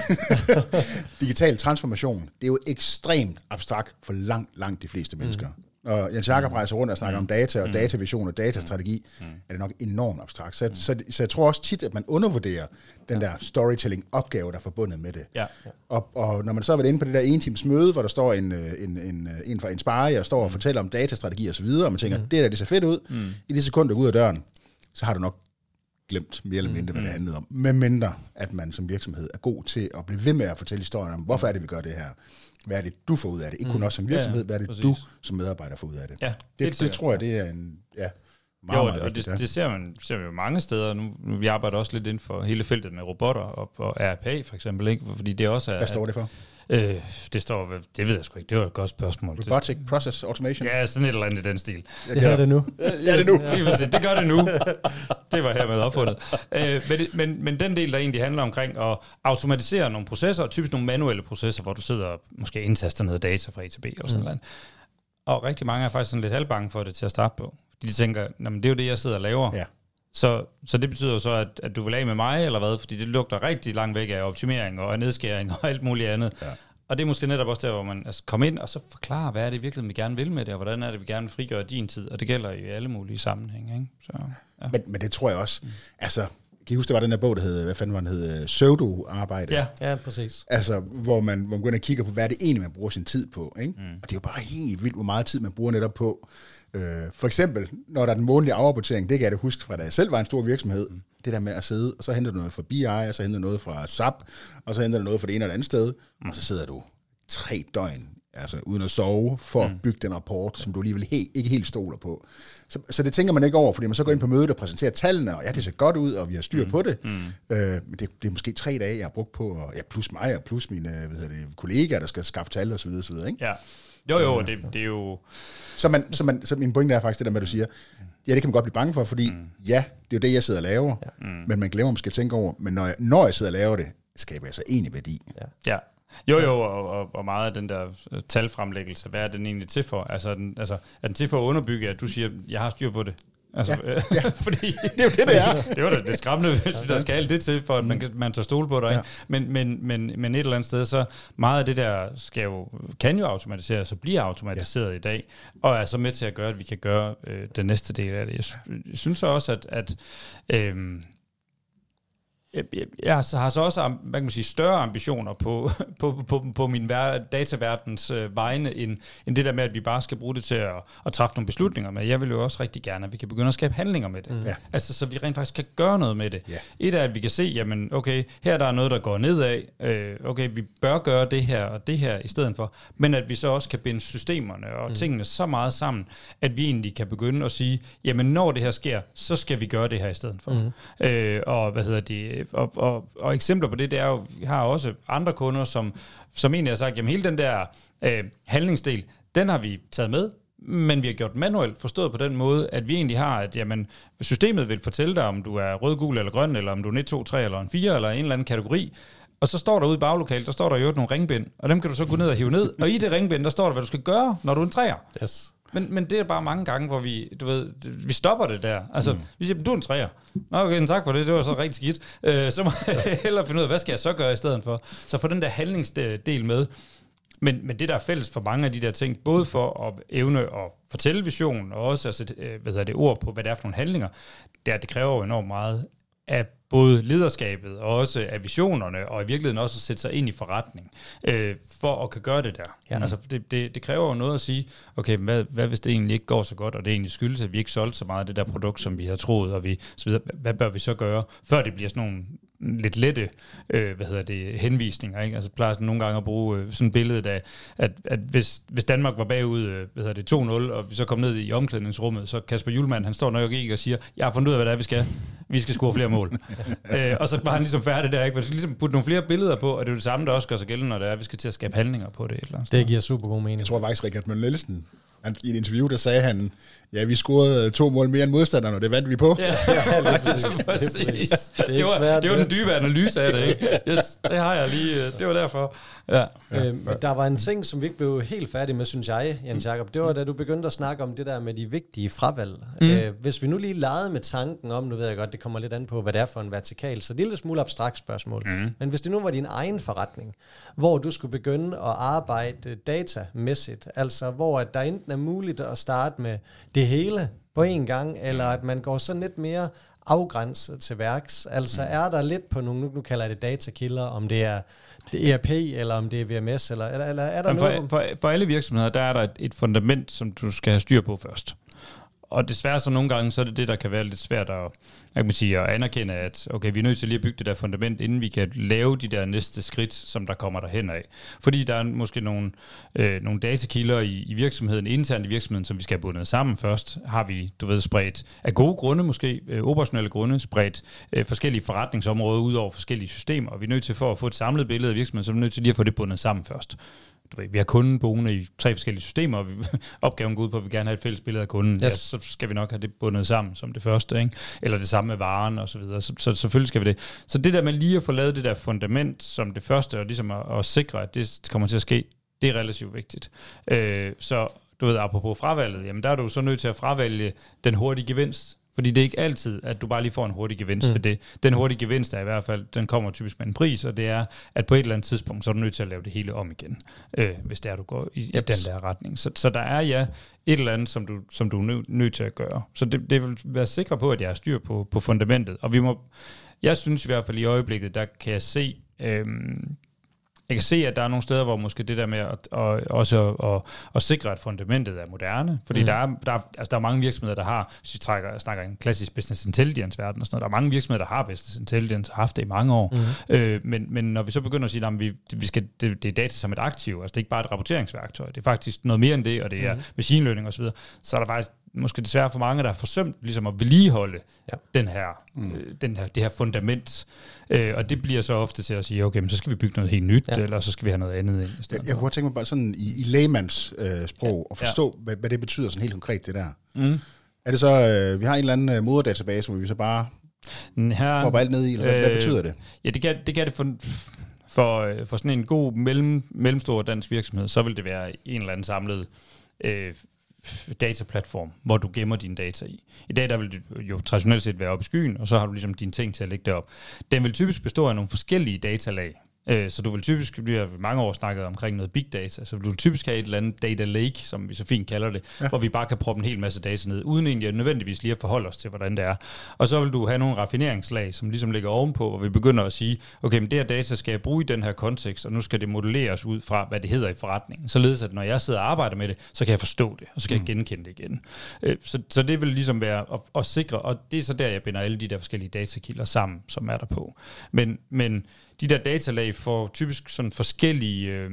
digital transformation, det er jo ekstremt abstrakt for langt, langt de fleste mennesker. Mm. Når Jens Jakob mm. rejser rundt og snakker mm. om data og mm. datavision og datastrategi, mm. er det nok enormt abstrakt. Så, mm. så, så jeg tror også tit, at man undervurderer den der storytelling-opgave, der er forbundet med det. Ja. Og, og når man så har været inde på det der en times møde, hvor der står en, øh, en, en, øh, en fra Inspire og står og mm. fortæller om datastrategi og så videre, og man tænker, mm. det der, det ser fedt ud. Mm. I det sekund, der ud af døren, så har du nok glemt mere eller mindre, mm. hvad det handlede om. Med mindre, at man som virksomhed er god til at blive ved med at fortælle historien om, hvorfor er det, vi gør det her hvad er det, du får ud af det? Ikke mm. kun også som virksomhed, ja, hvad er det, præcis. du som medarbejder får ud af det? Ja, det, det tror jeg, det er en... Ja, meget, jo, meget og vigtigt, det, det ser man, ser man jo mange steder. Nu, nu vi arbejder også lidt inden for hele feltet med robotter og, og RPA for eksempel, ikke? fordi det også er... Hvad står det for? Øh, det står, det ved jeg sgu ikke, det var et godt spørgsmål. Robotic Process Automation? Ja, sådan et eller andet i den stil. Det, det er det nu. det er det nu. Ja, det gør det nu. Det var hermed opfundet. Øh, men, men, men den del, der egentlig handler omkring at automatisere nogle processer, typisk nogle manuelle processer, hvor du sidder og måske indtaster noget data fra A til B eller sådan mm. noget. Og rigtig mange er faktisk sådan lidt halvbange for det til at starte på. De tænker, det er jo det, jeg sidder og laver. Ja. Så, så det betyder jo så, at, at du vil af med mig, eller hvad? Fordi det lugter rigtig langt væk af optimering og nedskæring og alt muligt andet. Ja. Og det er måske netop også der, hvor man altså, kommer ind og så forklarer, hvad er det virkelig, vi gerne vil med det, og hvordan er det, vi gerne vil frigøre din tid. Og det gælder i alle mulige sammenhænge. Ikke? Så, ja. men, men det tror jeg også. Mm. Altså, kan I huske, der var den der bog, der hed, hvad fanden var den hed, Pseudo-arbejde? Ja, ja, præcis. Altså, hvor man, hvor man går ind og kigger på, hvad er det egentlig, man bruger sin tid på, ikke? Mm. Og det er jo bare helt vildt, hvor meget tid man bruger netop på. Øh, for eksempel, når der er den månedlige afrapportering, det kan jeg da huske fra, da jeg selv var en stor virksomhed, mm. det der med at sidde, og så henter du noget fra BI, og så henter du noget fra SAP, og så henter du noget fra det ene eller andet sted, mm. og så sidder du tre døgn, altså uden at sove, for mm. at bygge den rapport, som du alligevel he- ikke helt stoler på. Så, så det tænker man ikke over, fordi man så går ind på mødet og præsenterer tallene, og ja, det ser godt ud, og vi har styr mm. på det. Mm. Øh, men det, det er måske tre dage, jeg har brugt på, og ja, plus mig og plus mine hvad hedder det, kollegaer, der skal skaffe tal og så videre, så videre ikke? Ja. Jo, jo, det, det er jo... Så, man, så, man, så min pointe er faktisk det der med, at du siger, ja, det kan man godt blive bange for, fordi mm. ja, det er jo det, jeg sidder og laver, ja. mm. men man glemmer måske at tænke over, men når jeg, når jeg sidder og laver det, skaber jeg så egentlig værdi. Ja. ja. Jo, jo, og, og, og meget af den der øh, talfremlæggelse, hvad er den egentlig til for? Altså, den, altså er den til for at underbygge, at du siger, jeg har styr på det? Altså, ja, ja. fordi, det er jo det, det er. det var da det skræmmende, hvis der skal alt det til, for at man, kan, man tager stole på dig. Ja. Men, men, men, men et eller andet sted, så meget af det der skal jo, kan jo automatiseres og bliver automatiseret ja. i dag, og er så med til at gøre, at vi kan gøre øh, den næste del af det. Jeg, jeg synes også, at, at øh, jeg, jeg har så også hvad kan man sige, større ambitioner på, på, på, på min dataverdens øh, vegne, end, end det der med, at vi bare skal bruge det til at, at træffe nogle beslutninger med. Jeg vil jo også rigtig gerne, at vi kan begynde at skabe handlinger med det. Mm. Ja. Altså, så vi rent faktisk kan gøre noget med det. Yeah. Et er, at vi kan se, jamen, okay, her der er noget, der går nedad. Øh, okay, vi bør gøre det her og det her i stedet for. Men at vi så også kan binde systemerne og mm. tingene så meget sammen, at vi egentlig kan begynde at sige, jamen, når det her sker, så skal vi gøre det her i stedet for. Mm. Øh, og hvad hedder det? Øh, og, og, og eksempler på det, det er jo, vi har også andre kunder, som, som egentlig har sagt, jamen hele den der øh, handlingsdel, den har vi taget med, men vi har gjort manuelt forstået på den måde, at vi egentlig har, at jamen, systemet vil fortælle dig, om du er rød, gul eller grøn, eller om du er en 2, 3 eller en 4, eller en eller anden kategori. Og så står der ude i baglokalet, der står der jo nogle ringbind, og dem kan du så gå ned og hive ned. Og i det ringbind, der står der, hvad du skal gøre, når du er en træer. Yes. Men, men det er bare mange gange, hvor vi, du ved, vi stopper det der. Altså, mm. vi siger, du er en træer. Nå, okay, tak for det, det var så rigtig skidt. Øh, så må jeg hellere finde ud af, hvad skal jeg så gøre i stedet for? Så få den der handlingsdel med. Men, men det, der er fælles for mange af de der ting, både for at evne at fortælle visionen, og også at sætte øh, hvad hedder det, ord på, hvad det er for nogle handlinger, det, er, det kræver enormt meget af både lederskabet og også af visionerne, og i virkeligheden også at sætte sig ind i forretning, øh, for at kan gøre det der. Ja. Altså, det, det, det kræver jo noget at sige, okay, hvad, hvad hvis det egentlig ikke går så godt, og det egentlig skyldes, at vi ikke solgte så meget af det der produkt, som vi har troet, og vi, så videre, hvad bør vi så gøre, før det bliver sådan nogle lidt lette øh, hvad hedder det, henvisninger. Ikke? Altså plejer sådan nogle gange at bruge øh, sådan et billede af, at, at hvis, hvis Danmark var bagud øh, hvad hedder det, 2-0, og vi så kom ned i omklædningsrummet, så Kasper Julemand, han står nok ikke og siger, jeg har fundet ud af, hvad det er, vi skal. Vi skal score flere mål. øh, og så var han ligesom færdig der. Ikke? Man skal ligesom putte nogle flere billeder på, og det er det samme, der også gør sig gældende, når det er, at vi skal til at skabe handlinger på det. Et eller andet det giver super god mening. Jeg tror faktisk, Richard Møller Nielsen han, i et interview, der sagde han, ja, vi scorede to mål mere end modstanderne, og det vandt vi på. Ja, ja det, er præcis. Det, er det, var, svært, det var den dybe analyse af det, ikke? Yes, det har jeg lige, øh, det var derfor. Ja. Øhm, der var en ting, som vi ikke blev helt færdige med, synes jeg, Jens Jacob. Det var, da du begyndte at snakke om det der med de vigtige fravalg. Mm. Øh, hvis vi nu lige legede med tanken om, nu ved jeg godt, det kommer lidt an på, hvad det er for en vertikal, så det er lidt smule abstrakt spørgsmål. Mm. Men hvis det nu var din egen forretning, hvor du skulle begynde at arbejde datamæssigt, altså hvor at der enten er muligt at starte med det hele på en gang, eller at man går sådan lidt mere afgrænset til værks. Altså mm. er der lidt på nogle, nu kalder jeg det datakilder, om det er det er ERP, eller om det er VMS, eller, eller, eller er der Jamen noget? For, for, for alle virksomheder, der er der et, et fundament, som du skal have styr på først. Og desværre så nogle gange, så er det det, der kan være lidt svært at, jeg kan sige, at anerkende, at okay, vi er nødt til lige at bygge det der fundament, inden vi kan lave de der næste skridt, som der kommer derhen af. Fordi der er måske nogle, øh, nogle datakilder i, i virksomheden, internt i virksomheden, som vi skal have bundet sammen først. Har vi, du ved, spredt af gode grunde måske, øh, operationelle grunde, spredt øh, forskellige forretningsområder ud over forskellige systemer, og vi er nødt til for at få et samlet billede af virksomheden, så er vi nødt til lige at få det bundet sammen først du ved, vi har kunden boende i tre forskellige systemer, og vi, opgaven går ud på, at vi gerne have et fælles billede af kunden. Yes. Ja, så skal vi nok have det bundet sammen som det første, ikke? eller det samme med varen og så videre. Så, så selvfølgelig skal vi det. Så det der med lige at få lavet det der fundament som det første, og ligesom at, at sikre, at det kommer til at ske, det er relativt vigtigt. Øh, så du ved, apropos fravalget, jamen der er du så nødt til at fravælge den hurtige gevinst, fordi det er ikke altid, at du bare lige får en hurtig gevinst mm. ved det. Den hurtige gevinst er i hvert fald, den kommer typisk med en pris, og det er, at på et eller andet tidspunkt, så er du nødt til at lave det hele om igen, øh, hvis det er, du går i, yep. i den der retning. Så, så der er ja et eller andet, som du, som du er nø, nødt til at gøre. Så det, det vil være sikker på, at jeg har styr på, på fundamentet. Og vi må, jeg synes i hvert fald i øjeblikket, der kan jeg se, øh, jeg kan se, at der er nogle steder, hvor måske det der med at, at, også at, at, at sikre, at fundamentet er moderne, fordi mm. der, er, der, er, altså der er mange virksomheder, der har, hvis vi trækker, snakker en klassisk business intelligence-verden og sådan noget, der er mange virksomheder, der har business intelligence og har haft det i mange år, mm. øh, men, men når vi så begynder at sige, at vi, vi skal, det, det er data som et aktiv, altså det er ikke bare et rapporteringsværktøj, det er faktisk noget mere end det, og det er mm. machine learning osv., så er der faktisk måske desværre for mange, der har forsømt ligesom at vedligeholde ja. den her, mm. øh, den her, det her fundament. Øh, og det bliver så ofte til at sige, okay, men så skal vi bygge noget helt nyt, ja. eller så skal vi have noget andet ind. Jeg, jeg kunne tænke mig bare sådan i, i lægemands øh, sprog, ja. og forstå, ja. hvad, hvad det betyder sådan helt konkret, det der. Mm. Er det så, øh, vi har en eller anden øh, moderdatabase, hvor vi så bare her, hopper alt ned i, eller hvad, øh, hvad betyder det? Ja, det kan det, kan det for, for, øh, for sådan en god mellem, mellemstor dansk virksomhed, så vil det være en eller anden samlet øh, dataplatform, hvor du gemmer dine data i. I dag der vil det jo traditionelt set være oppe i skyen, og så har du ligesom dine ting til at lægge derop. Den vil typisk bestå af nogle forskellige datalag, Øh, så du vil typisk, vi har mange år snakket omkring noget big data, så du vil typisk have et eller andet data lake, som vi så fint kalder det, ja. hvor vi bare kan proppe en hel masse data ned, uden egentlig at nødvendigvis lige at forholde os til, hvordan det er. Og så vil du have nogle raffineringslag, som ligesom ligger ovenpå, hvor vi begynder at sige, okay, men det her data skal jeg bruge i den her kontekst, og nu skal det modelleres ud fra, hvad det hedder i forretningen. Således at når jeg sidder og arbejder med det, så kan jeg forstå det, og så kan mm. jeg genkende det igen. Øh, så, så det vil ligesom være at, at sikre, og det er så der, jeg binder alle de der forskellige datakilder sammen, som er der på. Men, men de der datalag får typisk sådan forskellige, øh,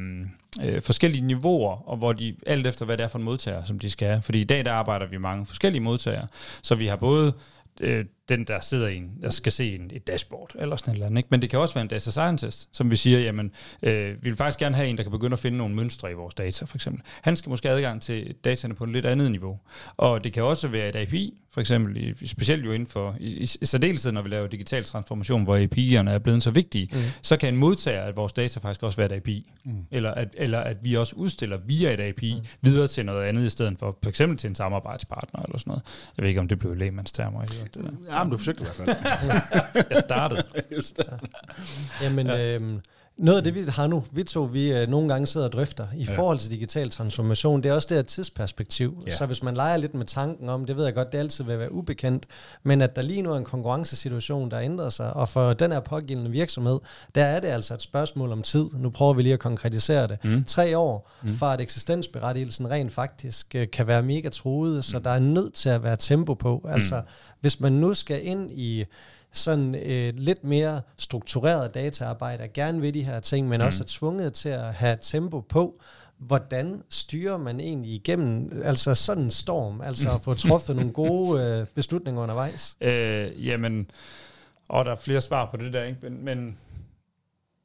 øh, forskellige niveauer, og hvor de alt efter, hvad det er for en modtager, som de skal have. Fordi i dag, der arbejder vi mange forskellige modtagere, så vi har både øh, den, der sidder i en, der skal se en, et dashboard, eller sådan noget. Ikke? Men det kan også være en data scientist, som vi siger, jamen, øh, vi vil faktisk gerne have en, der kan begynde at finde nogle mønstre i vores data, for eksempel. Han skal måske have adgang til dataene på et lidt andet niveau. Og det kan også være et API, for eksempel, specielt jo inden for, i, i, i særdeleshed, når vi laver digital transformation, hvor API'erne er blevet så vigtige, mm. så kan en modtager af vores data faktisk også være et API. Mm. Eller, at, eller at vi også udstiller via et API mm. videre til noget andet, i stedet for for eksempel til en samarbejdspartner eller sådan noget. Jeg ved ikke, om det blev lægmandstermer. Det der. Ja, men du forsøgte i hvert fald. jeg startede. ja. Jamen, ja. øhm, noget af det, vi har nu, vi to, vi øh, nogle gange sidder og drøfter i ja. forhold til digital transformation, det er også det her tidsperspektiv. Ja. Så hvis man leger lidt med tanken om, det ved jeg godt, det altid vil være ubekendt, men at der lige nu er en konkurrencesituation, der ændrer sig, og for den her pågældende virksomhed, der er det altså et spørgsmål om tid. Nu prøver vi lige at konkretisere det. Mm. Tre år, mm. for at eksistensberettigelsen rent faktisk øh, kan være mega truet, så mm. der er nødt til at være tempo på. Altså, mm. hvis man nu skal ind i sådan øh, lidt mere struktureret dataarbejde, gerne ved de her ting, men mm. også er tvunget til at have tempo på, hvordan styrer man egentlig igennem altså sådan en storm, altså at få truffet nogle gode øh, beslutninger undervejs? Øh, jamen, og der er flere svar på det der, ikke? men, men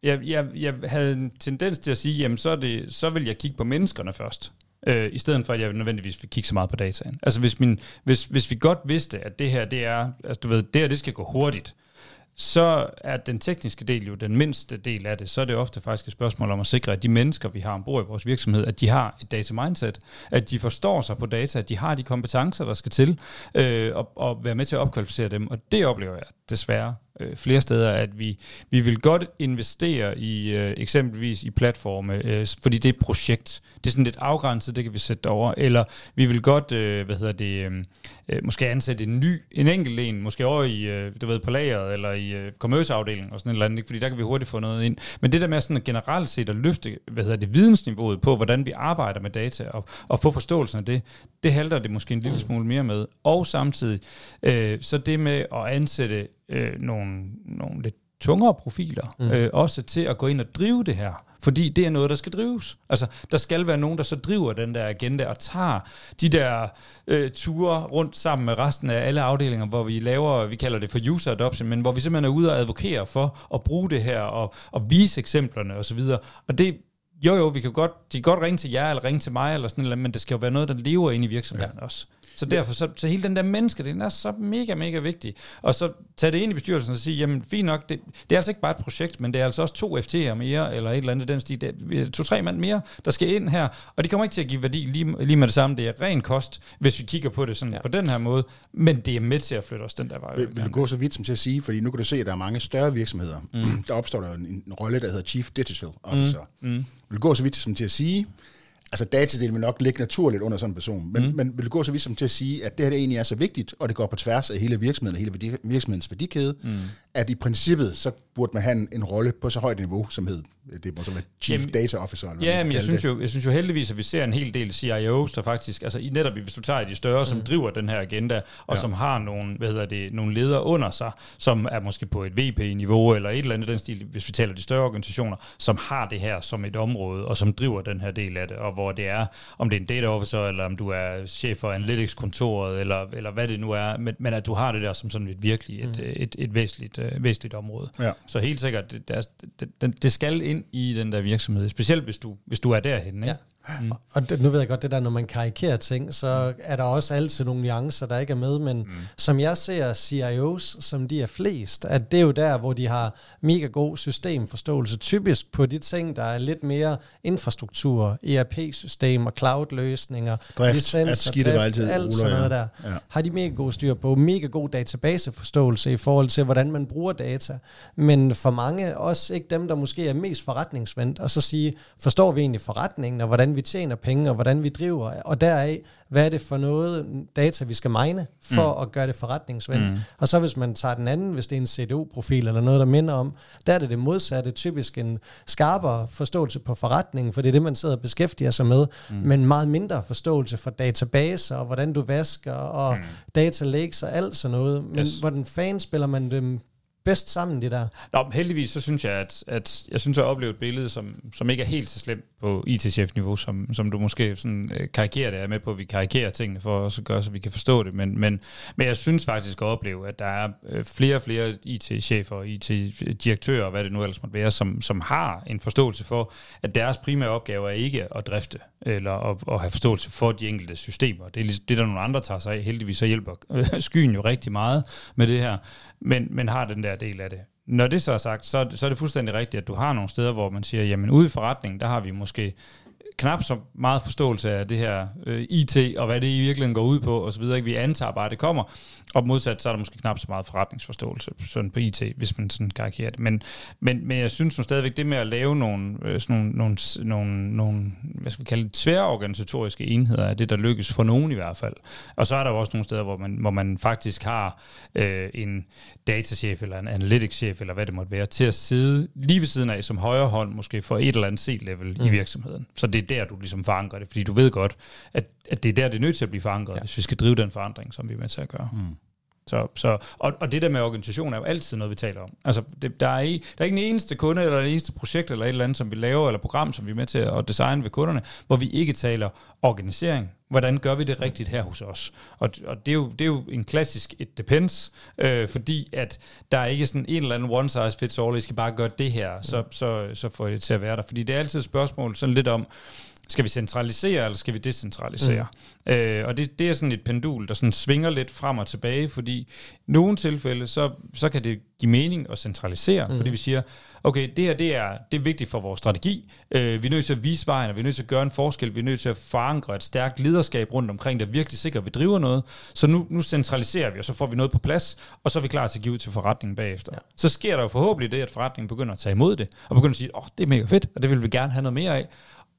jeg, jeg, jeg havde en tendens til at sige, jamen så, er det, så vil jeg kigge på menneskerne først øh, i stedet for at jeg nødvendigvis vil kigge så meget på dataen. Altså hvis, min, hvis, hvis vi godt vidste, at det her, det er, altså du ved, det her, det skal gå hurtigt, så er den tekniske del jo den mindste del af det. Så er det ofte faktisk et spørgsmål om at sikre, at de mennesker, vi har ombord i vores virksomhed, at de har et data mindset, at de forstår sig på data, at de har de kompetencer, der skal til, øh, og, og være med til at opkvalificere dem. Og det oplever jeg desværre øh, flere steder, at vi, vi vil godt investere i øh, eksempelvis i platforme, øh, fordi det er et projekt. Det er sådan lidt afgrænset, det kan vi sætte over. Eller vi vil godt, øh, hvad hedder det, øh, øh måske ansætte en ny, en enkelt en, måske over i, øh, du ved, på lageret, eller i øh, commerce-afdelingen, og sådan et eller andet, fordi der kan vi hurtigt få noget ind. Men det der med sådan at generelt set at løfte, hvad hedder det, vidensniveauet på, hvordan vi arbejder med data, og, og få forståelsen af det, det halter det måske en lille smule mere med. Og samtidig, øh, så det med at ansætte øh, nogle, nogle lidt tungere profiler, mm. øh, også til at gå ind og drive det her. Fordi det er noget, der skal drives. Altså, der skal være nogen, der så driver den der agenda og tager de der øh, ture rundt sammen med resten af alle afdelinger, hvor vi laver, vi kalder det for user adoption, men hvor vi simpelthen er ude og advokere for at bruge det her og, og vise eksemplerne osv. Og, og det, jo jo, vi kan godt, de kan godt ringe til jer, eller ringe til mig, eller sådan noget, men det skal jo være noget, der lever ind i virksomheden ja. også. Så derfor, så, så hele den der menneske, den er så mega, mega vigtig. Og så tage det ind i bestyrelsen og sige, jamen fint nok, det, det er altså ikke bare et projekt, men det er altså også to FT'er mere, eller et eller andet den stil. Er to-tre mand mere, der skal ind her, og det kommer ikke til at give værdi lige, lige med det samme. Det er ren kost, hvis vi kigger på det sådan ja. på den her måde, men det er med til at flytte os den der vej. Vil, vil du gå så vidt som til at sige, fordi nu kan du se, at der er mange større virksomheder, mm. der opstår der en, en rolle, der hedder Chief Digital Officer. Mm. Mm. Vil du gå så vidt som til at sige, altså datadelen vil nok ligge naturligt under sådan en person, men, mm. men vil det gå så vidt som til at sige, at det her det egentlig er så vigtigt, og det går på tværs af hele virksomheden og hele virksomhedens værdikæde, mm. at i princippet, så burde man have en, en rolle på så højt niveau, som hed det må så være Chief Jamen, Data Officer. Eller ja, men jeg synes, jo, jeg synes jo heldigvis, at vi ser en hel del CIOs, der faktisk, altså i netop hvis du tager de større, mm. som driver den her agenda, og ja. som har nogle, hvad hedder det, nogle ledere under sig, som er måske på et VP-niveau, eller et eller andet den stil, hvis vi taler de større organisationer, som har det her som et område, og som driver den her del af det, og hvor det er, om det er en data officer, eller om du er chef for analytics-kontoret, eller, eller hvad det nu er, men, men at du har det der som sådan et virkelig et, mm. et, et, et væsentligt, uh, væsentligt område. Ja. Så helt sikkert, det, det, det, det skal ind ind i den der virksomhed, specielt hvis du, hvis du er derhen. Ikke? Ja. Mm. Og det, nu ved jeg godt, det der, når man karikerer ting, så er der også altid nogle nuancer, der ikke er med, men mm. som jeg ser CIOs, som de er flest, at det er jo der, hvor de har mega god systemforståelse, typisk på de ting, der er lidt mere infrastruktur, ERP-system og cloud-løsninger, Drift, licenser, at drift, altid alt sådan noget der. Ja. Har de mega god styr på, mega god databaseforståelse i forhold til, hvordan man bruger data, men for mange, også ikke dem, der måske er mest forretningsvendt, og så sige, forstår vi egentlig forretningen, og hvordan vi tjener penge, og hvordan vi driver, og deraf, hvad er det for noget data, vi skal mine, for mm. at gøre det forretningsvendt. Mm. Og så hvis man tager den anden, hvis det er en CDU-profil, eller noget, der minder om, der er det det modsatte, typisk en skarpere forståelse på forretningen, for det er det, man sidder og beskæftiger sig med, mm. men meget mindre forståelse for databaser, og hvordan du vasker, og mm. data lakes og alt sådan noget. Men yes. hvordan fanden spiller man dem bedst sammen, det der? Nå, heldigvis så synes jeg, at, at jeg synes, at jeg oplevet et billede, som, som ikke er helt så slemt på IT-chef-niveau, som, som du måske sådan øh, karikerer det. Jeg er med på, at vi karikerer tingene for at gøre, så vi kan forstå det. Men, men, men jeg synes faktisk at opleve, at der er øh, flere og flere IT-chefer og IT-direktører, hvad det nu ellers måtte være, som, som har en forståelse for, at deres primære opgave er ikke at drifte, eller at, at have forståelse for de enkelte systemer. Det er ligesom, det, der nogle andre tager sig af. Heldigvis så hjælper øh, skyen jo rigtig meget med det her, men, men har den der del af det. Når det så er sagt, så, så er det fuldstændig rigtigt, at du har nogle steder, hvor man siger, jamen ude i forretningen, der har vi måske knap så meget forståelse af det her øh, IT, og hvad det i virkeligheden går ud på, og så videre. Vi antager bare, at det kommer, og modsat, så er der måske knap så meget forretningsforståelse sådan på IT, hvis man sådan karikerer det. Men, men, men jeg synes nu stadigvæk, det med at lave nogle, øh, sådan nogle, nogle, nogle, nogle hvad skal vi kalde det, tværorganisatoriske enheder, er det, der lykkes for nogen i hvert fald. Og så er der jo også nogle steder, hvor man, hvor man faktisk har øh, en datachef eller en analytics-chef, eller hvad det måtte være, til at sidde lige ved siden af som højre hånd, måske for et eller andet C-level mm. i virksomheden. Så det er der, du ligesom forankrer det, fordi du ved godt, at, at det er der, det er nødt til at blive forankret, ja. hvis vi skal drive den forandring, som vi er med til at gøre. Mm. Så, så, og, og det der med organisation er jo altid noget, vi taler om. Altså, det, der, er i, der er ikke en eneste kunde, eller en eneste projekt, eller et eller andet, som vi laver, eller program, som vi er med til at designe ved kunderne, hvor vi ikke taler organisering. Hvordan gør vi det rigtigt her hos os? Og, og det, er jo, det er jo en klassisk it depends, øh, fordi at der er ikke sådan en eller anden one size fits all, I skal bare gøre det her, så, så, så får I det til at være der. Fordi det er altid et spørgsmål sådan lidt om, skal vi centralisere, eller skal vi decentralisere? Mm. Øh, og det, det er sådan et pendul, der sådan svinger lidt frem og tilbage, fordi i nogle tilfælde, så, så kan det give mening at centralisere, mm. fordi vi siger, okay, det her det er, det er vigtigt for vores strategi, øh, vi er nødt til at vise vejen, og vi er nødt til at gøre en forskel, vi er nødt til at forankre et stærkt lederskab rundt omkring, der virkelig sikrer, at vi driver noget, så nu, nu centraliserer vi, og så får vi noget på plads, og så er vi klar til at give ud til forretningen bagefter. Ja. Så sker der jo forhåbentlig det, at forretningen begynder at tage imod det, og begynder at sige, åh, oh, det er mega fedt, og det vil vi gerne have noget mere af,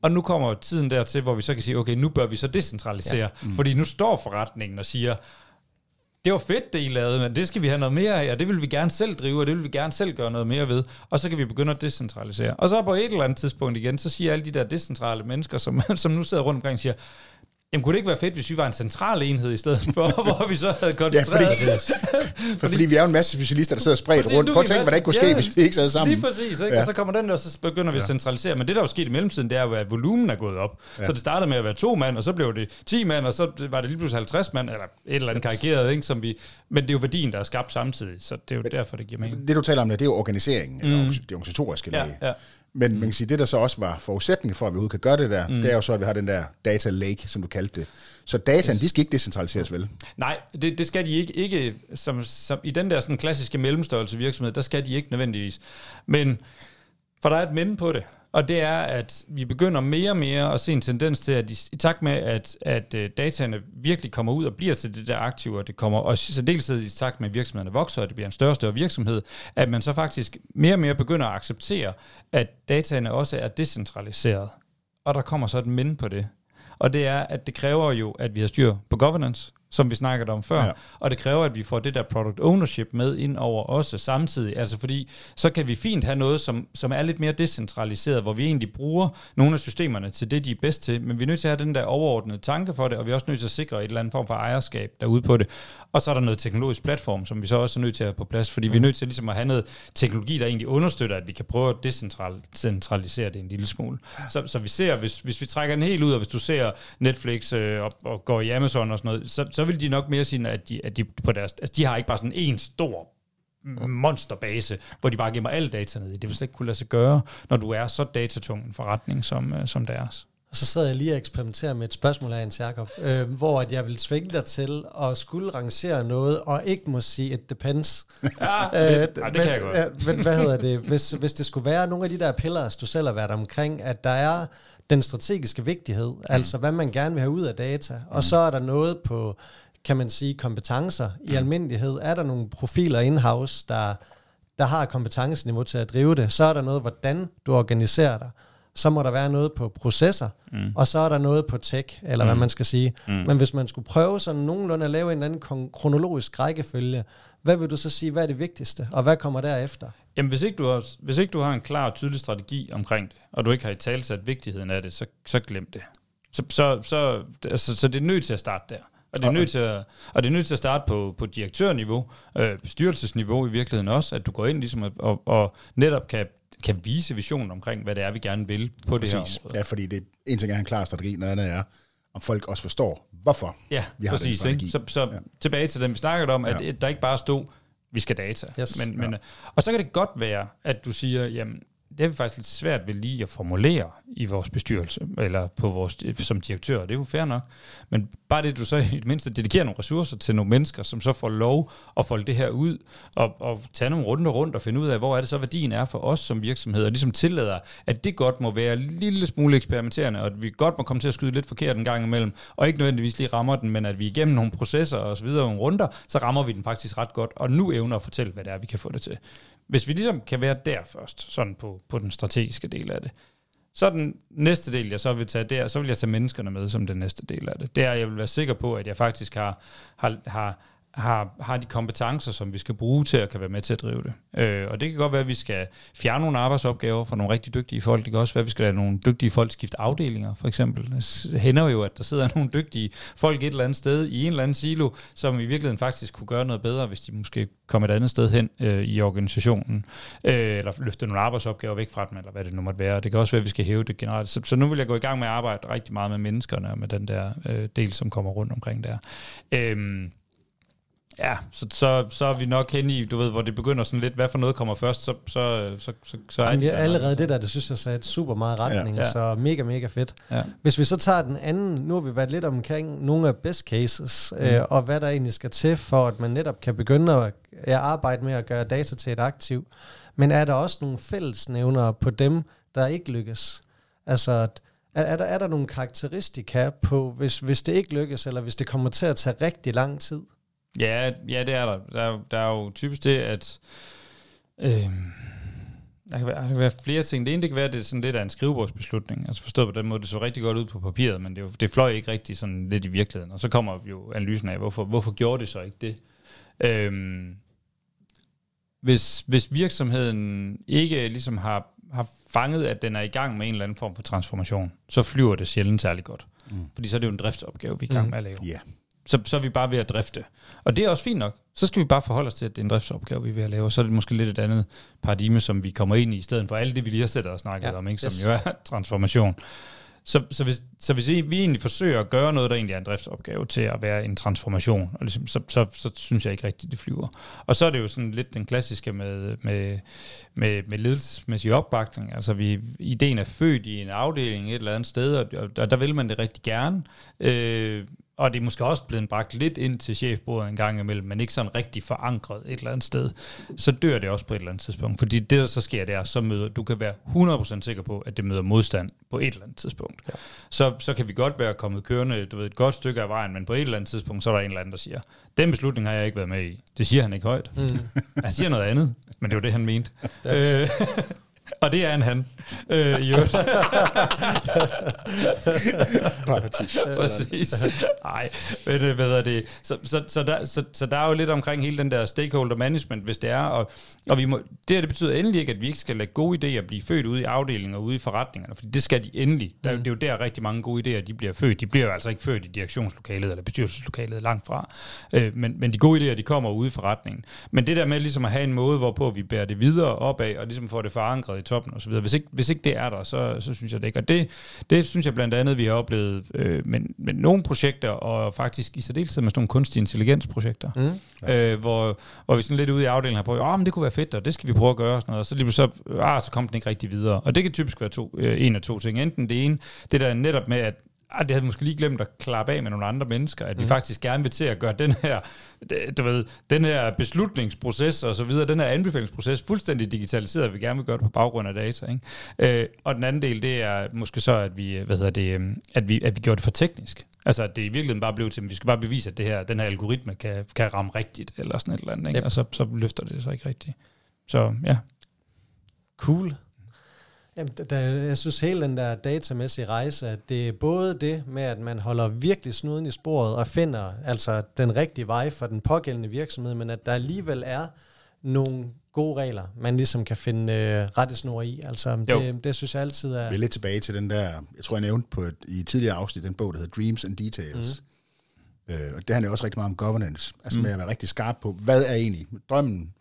og nu kommer tiden dertil, hvor vi så kan sige, okay, nu bør vi så decentralisere. Ja. Mm. Fordi nu står forretningen og siger, det var fedt, det I lavede, men det skal vi have noget mere af, og det vil vi gerne selv drive, og det vil vi gerne selv gøre noget mere ved. Og så kan vi begynde at decentralisere. Og så på et eller andet tidspunkt igen, så siger alle de der decentrale mennesker, som, som nu sidder rundt omkring, siger, Jamen kunne det ikke være fedt, hvis vi var en central enhed i stedet for, hvor vi så havde koncentreret ja, fordi, for, fordi vi er jo en masse specialister, der sidder spredt præcis, rundt. Prøv at tænke, hvad der ikke kunne ske, ja, hvis vi ikke sad sammen. Lige præcis, ikke? Ja. og så kommer den der, og så begynder vi ja. at centralisere. Men det, der er sket i mellemtiden, det er jo, at volumen er gået op. Ja. Så det startede med at være to mand, og så blev det 10 mand, og så var det lige pludselig 50 mand, eller et eller andet karikeret, ikke? Som vi, men det er jo værdien, der er skabt samtidig, så det er jo men, derfor, det giver mening. Det, du taler om, det er jo organiseringen, mm. eller det organisatoriske ja, lag. Ja. Men mm. man kan sige, det der så også var forudsætningen for, at vi overhovedet kan gøre det der, mm. det er jo så, at vi har den der data lake, som du kaldte det. Så dataen, yes. de skal ikke decentraliseres vel? Nej, det, det skal de ikke. ikke som, som, I den der sådan klassiske mellemstørrelse virksomhed, der skal de ikke nødvendigvis. Men for der er et men på det. Og det er, at vi begynder mere og mere at se en tendens til, at i, takt med, at, at øh, dataene virkelig kommer ud og bliver til det der aktive, og det kommer, og særdeleshed i takt med, at virksomhederne vokser, og det bliver en større og større virksomhed, at man så faktisk mere og mere begynder at acceptere, at dataene også er decentraliseret. Og der kommer så et mind på det. Og det er, at det kræver jo, at vi har styr på governance, som vi snakkede om før. Ja. Og det kræver, at vi får det der product ownership med ind over også samtidig. Altså fordi, så kan vi fint have noget, som, som er lidt mere decentraliseret, hvor vi egentlig bruger nogle af systemerne til det, de er bedst til, men vi er nødt til at have den der overordnede tanke for det, og vi er også nødt til at sikre et eller andet form for ejerskab derude på det. Og så er der noget teknologisk platform, som vi så også er nødt til at have på plads, fordi mm. vi er mm. nødt til ligesom at have noget teknologi, der egentlig understøtter, at vi kan prøve at decentralisere det en lille smule. Så, så vi ser, hvis, hvis vi trækker den helt ud, og hvis du ser Netflix øh, og, og går i Amazon og sådan noget, så, så vil de nok mere sige, at de, at de, på deres, altså de har ikke bare sådan en stor monsterbase, hvor de bare gemmer alle data ned i. Det vil slet ikke kunne lade sig gøre, når du er så datatung en forretning som, øh, som deres. Og så sad jeg lige og eksperimenterer med et spørgsmål af Hans Jacob, øh, hvor at jeg vil tvinge dig til at skulle rangere noget, og ikke må sige, it depends. Ja, øh, ja det kan jeg godt. Men hvad hedder det? Hvis, hvis det skulle være nogle af de der pillars, du selv har været omkring, at der er den strategiske vigtighed, mm. altså hvad man gerne vil have ud af data, mm. og så er der noget på, kan man sige, kompetencer i mm. almindelighed. Er der nogle profiler in-house, der, der har kompetenceniveau til at drive det, så er der noget, hvordan du organiserer dig så må der være noget på processer, mm. og så er der noget på tech, eller mm. hvad man skal sige. Mm. Men hvis man skulle prøve sådan nogenlunde at lave en eller anden kronologisk rækkefølge, hvad vil du så sige, hvad er det vigtigste, og hvad kommer derefter? Jamen, hvis ikke, du har, hvis ikke du har en klar og tydelig strategi omkring det, og du ikke har i talsat vigtigheden af det, så, så glem det. Så, så, så, altså, så det er nødt til at starte der. Og det er nødt til at, og det er nødt til at starte på, på direktørniveau, øh, bestyrelsesniveau i virkeligheden også, at du går ind ligesom og, og, og netop kan kan vise visionen omkring, hvad det er, vi gerne vil på Præcis. det her område. Ja, fordi det, en ting er en klar strategi, noget andet er, om folk også forstår, hvorfor ja, vi har præcis, den strategi. Ikke? Så, så ja. tilbage til dem, vi snakkede om, at ja. der ikke bare stod, vi skal data. Yes. Men, men, ja. Og så kan det godt være, at du siger, jamen, det er vi faktisk lidt svært ved lige at formulere i vores bestyrelse, eller på vores, som direktør, det er jo fair nok. Men bare det, du så i det mindste dedikerer nogle ressourcer til nogle mennesker, som så får lov at folde det her ud, og, og tage nogle runder rundt og finde ud af, hvor er det så værdien er for os som virksomhed, og ligesom tillader, at det godt må være en lille smule eksperimenterende, og at vi godt må komme til at skyde lidt forkert en gang imellem, og ikke nødvendigvis lige rammer den, men at vi igennem nogle processer og så videre, nogle runder, så rammer vi den faktisk ret godt, og nu evner at fortælle, hvad det er, vi kan få det til. Hvis vi ligesom kan være der først, sådan på, på den strategiske del af det, så den næste del, jeg så vil tage der, så vil jeg tage menneskerne med som den næste del af det. Det er, at jeg vil være sikker på, at jeg faktisk har, har, har har, har de kompetencer, som vi skal bruge til at kan være med til at drive det. Øh, og det kan godt være, at vi skal fjerne nogle arbejdsopgaver fra nogle rigtig dygtige folk. Det kan også være, at vi skal lade nogle dygtige folk skifte afdelinger, for eksempel. Det hænder jo, at der sidder nogle dygtige folk et eller andet sted i en eller anden silo, som i virkeligheden faktisk kunne gøre noget bedre, hvis de måske kom et andet sted hen øh, i organisationen, øh, eller løfte nogle arbejdsopgaver væk fra dem, eller hvad det nu måtte være. Det kan også være, at vi skal hæve det generelt. Så, så nu vil jeg gå i gang med at arbejde rigtig meget med menneskerne og med den der øh, del, som kommer rundt omkring der. Øh, Ja, så, så, så er vi nok hen i, du ved, hvor det begynder sådan lidt, hvad for noget kommer først, så, så, så, så, så er Jamen, det allerede det der, det synes jeg sagde super meget retning, ja. så mega, mega fedt. Ja. Hvis vi så tager den anden, nu har vi været lidt omkring nogle af best cases, mm. øh, og hvad der egentlig skal til, for at man netop kan begynde at ja, arbejde med at gøre data til et aktiv. Men er der også nogle fællesnævnere på dem, der ikke lykkes? Altså, er, er, der, er der nogle karakteristika på, hvis, hvis det ikke lykkes, eller hvis det kommer til at tage rigtig lang tid? Ja, ja det er der. Der, der er jo typisk det, at... Øh, der kan, være, der kan være flere ting. Det ene det kan være, at det er sådan lidt af en skrivebordsbeslutning. Altså forstået på den måde, det så rigtig godt ud på papiret, men det, jo, det fløj ikke rigtig sådan lidt i virkeligheden. Og så kommer jo analysen af, hvorfor, hvorfor gjorde det så ikke det? Øhm, hvis, hvis virksomheden ikke ligesom har, har fanget, at den er i gang med en eller anden form for transformation, så flyver det sjældent særlig godt. Mm. Fordi så er det jo en driftsopgave, vi er i gang mm. med at lave. Yeah så, så er vi bare ved at drifte. Og det er også fint nok. Så skal vi bare forholde os til, at det er en driftsopgave, vi er ved at lave, og så er det måske lidt et andet paradigme, som vi kommer ind i, i stedet for alt det, vi lige har sættet og snakket ja, om, ikke? som yes. jo er transformation. Så, så, hvis, så hvis vi egentlig forsøger at gøre noget, der egentlig er en driftsopgave til at være en transformation, og ligesom, så, så, så synes jeg ikke rigtigt, det flyver. Og så er det jo sådan lidt den klassiske med, med, med, med ledelsesmæssig opbakning. Altså vi, ideen er født i en afdeling et eller andet sted, og, og der vil man det rigtig gerne. Øh, og det er måske også blevet bragt lidt ind til chefbordet en gang imellem, men ikke sådan rigtig forankret et eller andet sted, så dør det også på et eller andet tidspunkt. Fordi det, der så sker, det er, så møder, du kan være 100% sikker på, at det møder modstand på et eller andet tidspunkt. Ja. Så, så kan vi godt være kommet kørende du ved, et godt stykke af vejen, men på et eller andet tidspunkt, så er der en eller anden, der siger, den beslutning har jeg ikke været med i. Det siger han ikke højt. Mm. Han siger noget andet, men det var det, han mente. Øh, og det er en han. Øh, i Præcis. Nej, men øh, hvad er det? Så, så, så, der, så, så der er jo lidt omkring hele den der stakeholder management, hvis det er. Og, og vi må, det, det betyder endelig ikke, at vi ikke skal lade gode idéer blive født ude i afdelinger og ude i forretningerne, for det skal de endelig. Der, mm. Det er jo der rigtig mange gode idéer, de bliver født. De bliver jo altså ikke født i direktionslokalet eller bestyrelseslokalet langt fra. Øh, men, men de gode idéer, de kommer ude i forretningen. Men det der med ligesom at have en måde, hvorpå vi bærer det videre opad, og ligesom får det forankret i toppen og så videre. Hvis ikke, hvis ikke det er der, så, så synes jeg det ikke. Og det, det synes jeg blandt andet, vi har oplevet øh, med, med nogle projekter, og faktisk i særdeleshed med sådan nogle kunstig intelligensprojekter, mm. øh, hvor, hvor vi sådan lidt ude i afdelingen har prøvet, åh, men det kunne være fedt, og det skal vi prøve at gøre, og, sådan noget. og så lige så, ah, så kom den ikke rigtig videre. Og det kan typisk være to, øh, en af to ting. Enten det ene, det der netop med, at ah, det havde vi måske lige glemt at klappe af med nogle andre mennesker, at vi mm. faktisk gerne vil til at gøre den her, du ved, den her beslutningsproces og så videre, den her anbefalingsproces fuldstændig digitaliseret, at vi gerne vil gøre det på baggrund af data. Ikke? Øh, og den anden del, det er måske så, at vi, hvad hedder det, øhm, at vi, at vi gjorde det for teknisk. Altså, at det i virkeligheden bare blev til, at vi skal bare bevise, at det her, den her algoritme kan, kan ramme rigtigt, eller sådan et eller andet, ikke? Yep. og så, så løfter det sig ikke rigtigt. Så ja. Cool. Jamen, der, jeg synes hele den der datamæssige rejse, at det er både det med, at man holder virkelig snuden i sporet og finder altså den rigtige vej for den pågældende virksomhed, men at der alligevel er nogle gode regler, man ligesom kan finde øh, rettesnor i. Altså, det, det synes jeg altid er... Vi er lidt tilbage til den der, jeg tror, jeg nævnte på et, i et tidligere afsnit, den bog, der hedder Dreams and Details. Mm. Øh, og det handler også rigtig meget om governance, altså mm. med at være rigtig skarp på, hvad er egentlig drømmen?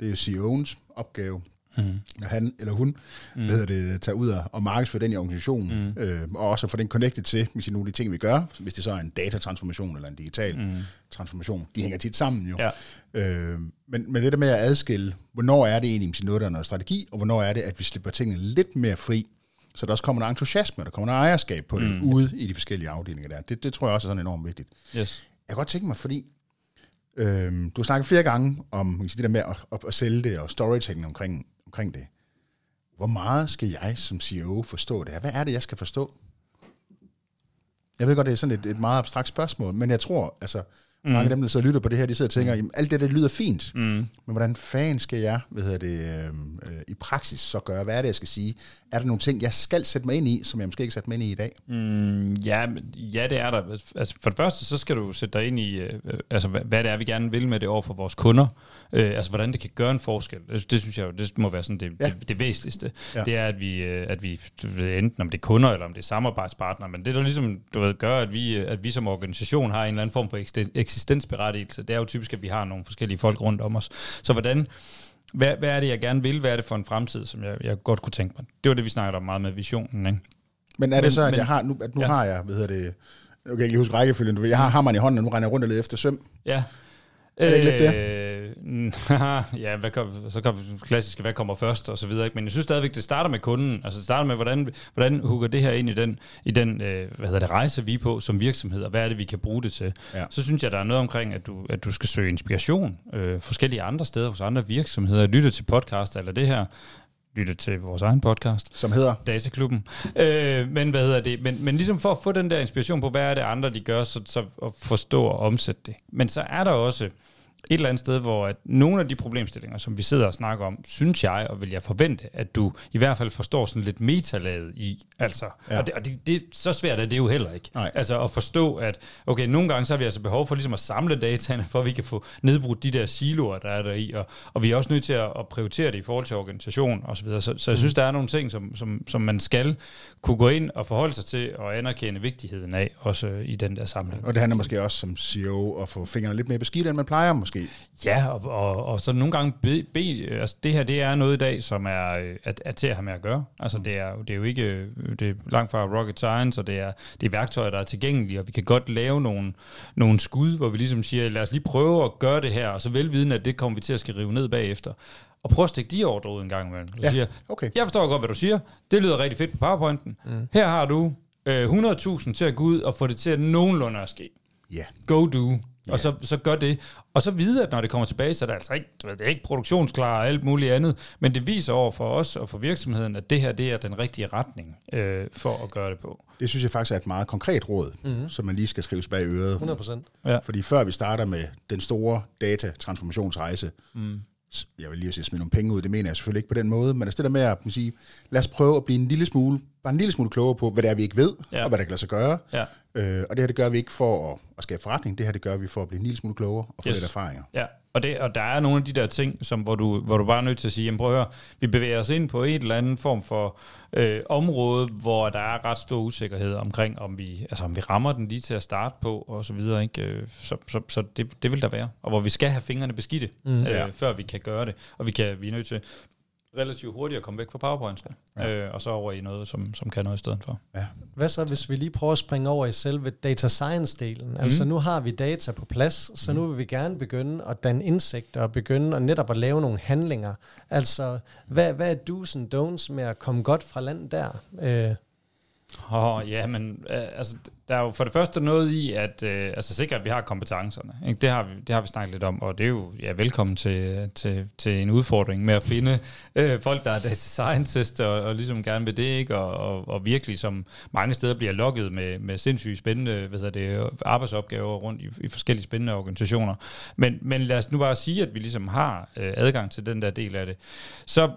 Det er jo CEO'ens opgave mm. når han eller hun mm. hvad det, tager ud og markedsfører den i organisationen, mm. øh, og også få den connected til med nogle af de ting, vi gør, hvis det så er en datatransformation eller en digital mm. transformation. De hænger tit sammen jo. Ja. Øh, men, men det der med at adskille, hvornår er det egentlig noget, der er noget strategi, og hvornår er det, at vi slipper tingene lidt mere fri, så der også kommer noget entusiasme, der kommer noget ejerskab på det, mm. ude i de forskellige afdelinger der. Det, det tror jeg også er sådan enormt vigtigt. Yes. Jeg kan godt tænke mig, fordi Øhm, du har snakket flere gange om man sige, det der med at, at, at sælge det og storytelling omkring omkring det. Hvor meget skal jeg som CEO forstå det her? Hvad er det, jeg skal forstå? Jeg ved godt, det er sådan et, et meget abstrakt spørgsmål, men jeg tror, altså, Mm. Mange af dem, der sidder og lytter på det her, de sidder og tænker, mm. jamen, alt det, det lyder fint, mm. men hvordan fanden skal jeg hvad hedder det, øhm, øh, i praksis så gøre? Hvad er det, jeg skal sige? Er der nogle ting, jeg skal sætte mig ind i, som jeg måske ikke sat mig ind i i dag? Mm, ja, ja, det er der. Altså, for det første, så skal du sætte dig ind i, øh, altså, hvad, hvad det er, vi gerne vil med det over for vores kunder. Øh, altså, hvordan det kan gøre en forskel. Det, det synes jeg jo, det må være sådan det, ja. det, det væsentligste. Ja. Det er, at vi, øh, at vi enten om det er kunder, eller om det er samarbejdspartnere, men det, der ligesom du ved, gør, at vi, at vi som organisation har en eller anden form for eksistensberettigelse, det er jo typisk, at vi har nogle forskellige folk rundt om os. Så hvordan, hvad, hvad er det, jeg gerne vil? Hvad er det for en fremtid, som jeg, jeg godt kunne tænke mig? Det var det, vi snakkede om meget med visionen, ikke? Men er det men, så, at, men, jeg har, nu, at nu ja. har jeg, hvad hedder det, jeg kan ikke lige huske rækkefølgen, jeg har hammeren i hånden, og nu regner jeg rundt og leder efter søm. Ja. Er det ikke lidt det? Øh, ja, hvad kom, så kom klassiske, hvad kommer først, og så videre. Ikke? Men jeg synes stadigvæk, det starter med kunden. Altså det starter med, hvordan, hvordan hugger det her ind i den, i den øh, hvad hedder det, rejse, vi er på som virksomhed, og hvad er det, vi kan bruge det til. Ja. Så synes jeg, der er noget omkring, at du, at du skal søge inspiration øh, forskellige andre steder, hos andre virksomheder, lytte til podcast eller det her, lytte til vores egen podcast. Som hedder? Dataklubben. Øh, men hvad hedder det? Men, men ligesom for at få den der inspiration på, hvad er det andre, de gør, så, så at forstå og omsætte det. Men så er der også et eller andet sted, hvor at nogle af de problemstillinger, som vi sidder og snakker om, synes jeg, og vil jeg forvente, at du i hvert fald forstår sådan lidt metalaget i. Altså, ja. Og, det, og det, det, så svært er det jo heller ikke. Nej. Altså at forstå, at okay, nogle gange så har vi altså behov for ligesom at samle dataene, for at vi kan få nedbrudt de der siloer, der er der i, og, og vi er også nødt til at, at prioritere det i forhold til organisation og så videre. Så, så jeg mm. synes, der er nogle ting, som, som, som man skal kunne gå ind og forholde sig til og anerkende vigtigheden af, også i den der sammenhæng. Og det handler måske også som CEO at få fingrene lidt mere beskidt, end man plejer måske måske. Ja, og, og, og så nogle gange be, be, altså det her, det er noget i dag, som er, er, er til at have med at gøre. Altså mm. det, er, det er jo ikke, det er langt fra rocket science, og det er, det er værktøjer, der er tilgængelige, og vi kan godt lave nogle, nogle skud, hvor vi ligesom siger, lad os lige prøve at gøre det her, og så velvidende, at det kommer vi til at skal rive ned bagefter og prøv at stikke de ordre ud en gang imellem. Du ja, siger, okay. jeg forstår godt, hvad du siger. Det lyder rigtig fedt på PowerPointen. Mm. Her har du øh, 100.000 til at gå ud og få det til at nogenlunde at ske. Ja. Yeah. Go do. Ja. Og så, så gør det. Og så vide, at når det kommer tilbage, så er det altså ikke, det er ikke produktionsklar og alt muligt andet, men det viser over for os og for virksomheden, at det her det er den rigtige retning øh, for at gøre det på. Det synes jeg faktisk er et meget konkret råd, mm-hmm. som man lige skal skrives bag øret. 100%. Ja. Fordi før vi starter med den store data-transformationsrejse, mm jeg vil lige sige, smide nogle penge ud, det mener jeg selvfølgelig ikke på den måde, men altså det der med at sige, lad os prøve at blive en lille smule, bare en lille smule klogere på, hvad det er, vi ikke ved, ja. og hvad der kan lade sig gøre. Ja. Øh, og det her, det gør vi ikke for at, at skabe forretning, det her, det gør vi for at blive en lille smule klogere og få yes. lidt erfaringer. Ja, og, det, og der er nogle af de der ting, som, hvor, du, hvor du bare er nødt til at sige, jamen prøv at høre, vi bevæger os ind på et eller andet form for øh, område, hvor der er ret stor usikkerhed omkring, om vi, altså, om vi rammer den lige til at starte på, og så videre. Ikke? Øh, så, så, så det, det vil der være. Og hvor vi skal have fingrene beskidte, mm. øh, ja. før vi kan gøre det. Og vi, kan, vi er nødt til relativt hurtigt at komme væk fra PowerPoint, ja. øh, og så over i noget, som, som kan noget i stedet for. Ja. Hvad så, hvis vi lige prøver at springe over i selve data science-delen? Mm. Altså nu har vi data på plads, så nu vil vi gerne begynde at danne indsigter og begynde at netop at lave nogle handlinger. Altså, hvad, hvad er do's and don'ts med at komme godt fra land der? Øh, oh, ja, men øh, altså, der er jo for det første noget i, at øh, altså sikkert, at vi har kompetencerne. Ikke? Det, har vi, det har vi snakket lidt om, og det er jo ja, velkommen til, til, til en udfordring med at finde øh, folk, der er data scientist og, og ligesom gerne vil det, ikke? Og, og, og virkelig som mange steder bliver lukket med, med sindssygt spændende hvad det, arbejdsopgaver rundt i, i forskellige spændende organisationer. Men, men lad os nu bare sige, at vi ligesom har øh, adgang til den der del af det. Så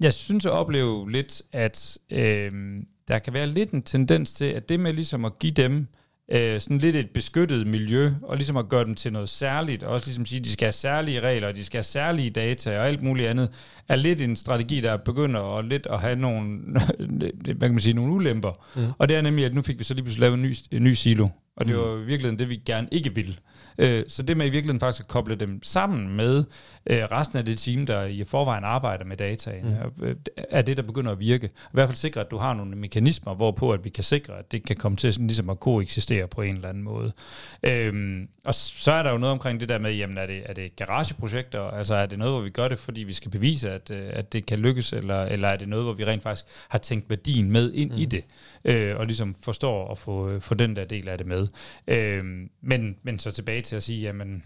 jeg synes at opleve lidt, at øh, der kan være lidt en tendens til, at det med ligesom at give dem øh, sådan lidt et beskyttet miljø, og ligesom at gøre dem til noget særligt, og også ligesom sige, at de skal have særlige regler, de skal have særlige data og alt muligt andet, er lidt en strategi, der begynder at lidt at have nogle, hvad kan man sige, nogle ulemper. Mm. Og det er nemlig, at nu fik vi så lige pludselig lavet en ny, en ny silo, og det mm. var virkelig det, vi gerne ikke ville. Øh, så det med i virkeligheden faktisk at koble dem sammen med øh, resten af det team, der i forvejen arbejder med dataen, mm. Øh, er det, der begynder at virke. I hvert fald sikre, at du har nogle mekanismer, hvorpå at vi kan sikre, at det kan komme til sådan, ligesom at koexistere på en eller anden måde. Øhm, og så er der jo noget omkring det der med, jamen er det, er det garageprojekter? Altså er det noget, hvor vi gør det, fordi vi skal bevise, at, at det kan lykkes, eller, eller er det noget, hvor vi rent faktisk har tænkt værdien med ind mm. i det, øh, og ligesom forstår at få, få den der del af det med. Øhm, men, men så tilbage til at sige, jamen,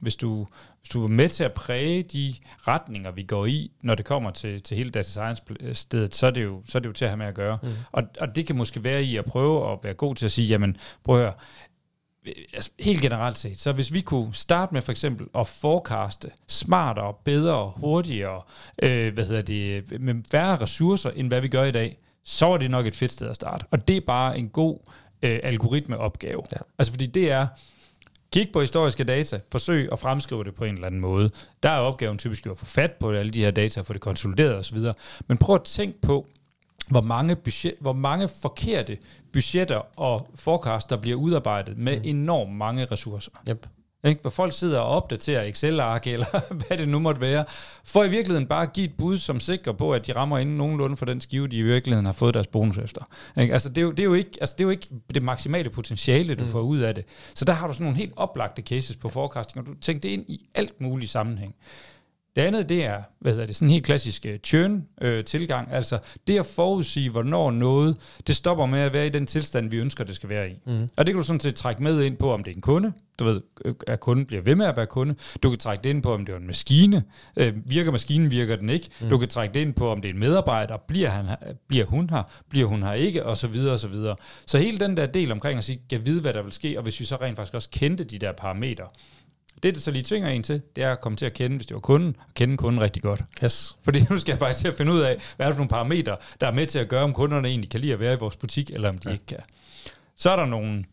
hvis du, hvis du er med til at præge de retninger, vi går i, når det kommer til, til hele data science-stedet, så er, det jo, så er det jo til at have med at gøre. Mm. Og, og det kan måske være i at prøve at være god til at sige, jamen prøv at høre, altså, helt generelt set, så hvis vi kunne starte med for eksempel at forecaste smartere, bedre, hurtigere, øh, hvad hedder det, med færre ressourcer, end hvad vi gør i dag, så er det nok et fedt sted at starte. Og det er bare en god øh, algoritmeopgave. Ja. Altså fordi det er, Kig på historiske data, forsøg at fremskrive det på en eller anden måde. Der er opgaven typisk at få fat på alle de her data, få det konsolideret osv. Men prøv at tænke på, hvor mange, budget, hvor mange forkerte budgetter og forecast, der bliver udarbejdet med mm. enormt mange ressourcer. Yep. Ikke? Hvor folk sidder og opdaterer Excel-ark, eller hvad det nu måtte være, for i virkeligheden bare at give et bud, som sikrer på, at de rammer inden nogenlunde for den skive, de i virkeligheden har fået deres bonus efter. Ikke? Altså, det er, jo, det, er jo ikke, altså, det er jo ikke det maksimale potentiale, du mm. får ud af det. Så der har du sådan nogle helt oplagte cases på forecasting, og du tænker det ind i alt muligt sammenhæng. Det andet, det er, hvad hedder det, sådan en helt klassisk churn-tilgang, uh, altså det at forudsige, hvornår noget, det stopper med at være i den tilstand, vi ønsker, det skal være i. Mm. Og det kan du sådan set trække med ind på, om det er en kunde, du ved, øh, at kunden bliver ved med at være kunde. Du kan trække det ind på, om det er en maskine. Øh, virker maskinen, virker den ikke. Mm. Du kan trække det ind på, om det er en medarbejder. Bliver, han, bliver hun her? Bliver hun her ikke? Og så videre, og så videre. Så hele den der del omkring at sige, kan vide, hvad der vil ske, og hvis vi så rent faktisk også kendte de der parametre, det, det så lige tvinger en til, det er at komme til at kende, hvis det var kunden, og kende kunden rigtig godt. Yes. Fordi nu skal jeg faktisk til at finde ud af, hvad er det for nogle parametre, der er med til at gøre, om kunderne egentlig kan lide at være i vores butik, eller om de ja. ikke kan. Så er der nogle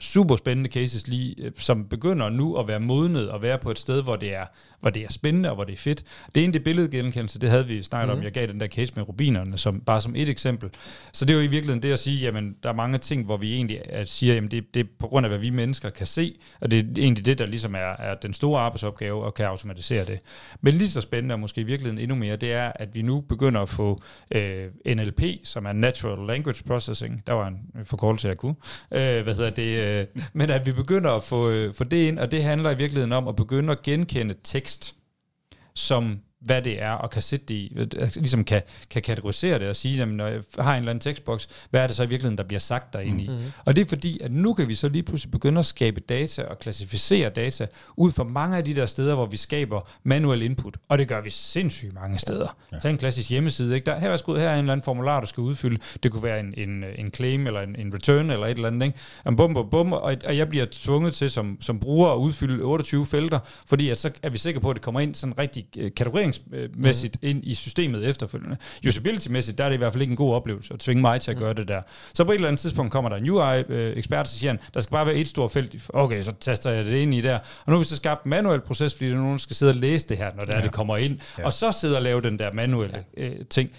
super spændende cases lige, øh, som begynder nu at være modnet og være på et sted, hvor det er, hvor det er spændende og hvor det er fedt. Det ene, det billedgenkendelse, det havde vi snakket mm. om. Mhm. Jeg gav den der case med rubinerne, som, bare som et eksempel. Så det er jo i virkeligheden det at sige, jamen, der er mange ting, hvor vi egentlig siger, jamen, det, det er på grund af, hvad vi mennesker kan se, og det er egentlig det, der ligesom er, er den store arbejdsopgave, og kan automatisere det. Men lige så spændende, og måske i virkeligheden endnu mere, det er, at vi nu begynder at få øh, NLP, som er Natural Language Processing. Der var en forkortelse, jeg kunne. Øh, hvad hedder det? Øh, men at vi begynder at få, øh, få det ind, og det handler i virkeligheden om at begynde at genkende tekst som hvad det er, og kan sætte det i, øh, ligesom kan, kan kategorisere det og sige, jamen, når jeg har en eller anden tekstboks, hvad er det så i virkeligheden, der bliver sagt derinde i? Mm-hmm. Og det er fordi, at nu kan vi så lige pludselig begynde at skabe data og klassificere data ud fra mange af de der steder, hvor vi skaber manuel input, og det gør vi sindssygt mange steder. Ja. Tag en klassisk hjemmeside, ikke? Der, her, er skud, her er en eller anden formular, du skal udfylde, det kunne være en, en, en claim eller en, en return eller et eller andet, ikke? Og bum, bum, bum, og, og jeg bliver tvunget til som, som bruger at udfylde 28 felter, fordi at så er vi sikre på, at det kommer ind sådan rigtig uh, kategorierings udviklingsmæssigt mm. ind i systemet efterfølgende. Usability-mæssigt, der er det i hvert fald ikke en god oplevelse at tvinge mig til at gøre det der. Så på et eller andet tidspunkt kommer der en UI-ekspert, så siger han, der skal bare være et stort felt. Okay, så taster jeg det ind i der. Og nu har vi så skabt en manuel proces, fordi der er nogen, der skal sidde og læse det her, når der ja. det kommer ind. Ja. Og så sidde og lave den der manuelle ja. øh, ting.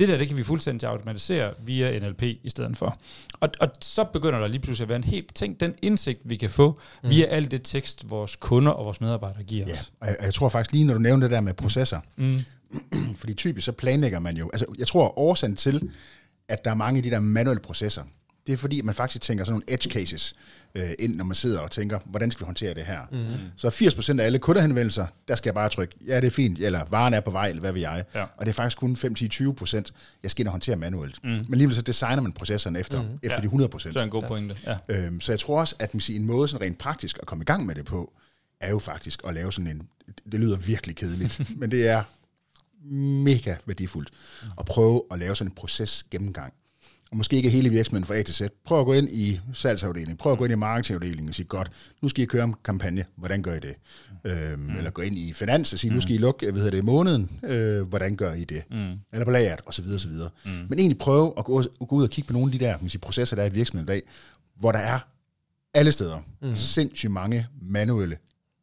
Det der, det kan vi fuldstændig automatisere via NLP i stedet for. Og, og så begynder der lige pludselig at være en helt ting, den indsigt, vi kan få mm. via alt det tekst, vores kunder og vores medarbejdere giver ja. os. Og jeg, jeg tror faktisk lige, når du nævner det der med processer, mm. Fordi typisk så planlægger man jo, altså jeg tror årsagen til, at der er mange af de der manuelle processer, det er fordi, man faktisk tænker sådan nogle edge cases øh, ind, når man sidder og tænker, hvordan skal vi håndtere det her? Mm. Så 80% af alle kundehenvendelser, der skal jeg bare trykke, ja, det er fint, eller varen er på vej, eller hvad vil jeg. Ja. Og det er faktisk kun 5-10-20%, jeg skal ind og håndtere manuelt. Mm. Men alligevel så designer man processerne efter, mm. efter Ja. de 100%. Så er en god pointe. Ja. Øhm, så jeg tror også, at man siger, en måde sådan rent praktisk at komme i gang med det på, er jo faktisk at lave sådan en, det lyder virkelig kedeligt, men det er mega værdifuldt at prøve at lave sådan en proces gennemgang. Og måske ikke hele virksomheden fra A til Z. Prøv at gå ind i salgsafdelingen, prøv at gå ind i marketingafdelingen og sige, godt, nu skal I køre en kampagne, hvordan gør I det? Øhm, mm. Eller gå ind i finans og sige, nu skal I lukke, hvad hedder det, måneden, øh, hvordan gør I det? Mm. Eller på lageret, og så videre, og så videre. Mm. Men egentlig prøve at gå, gå ud og kigge på nogle af de der man siger, processer, der er i virksomheden i dag, hvor der er alle steder mm. sindssygt mange manuelle,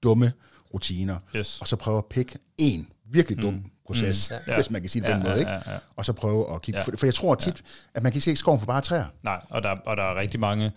dumme rutiner, Yes. og så prøve at pikke en virkelig dum mm. proces, mm. Ja. hvis man kan sige det på Ja, den måde, ja, ikke? ja, ja. og så prøve at kigge, Ja. for, for jeg tror tit, at man kan se skoven for bare træer. Nej, og der, og der er rigtig mange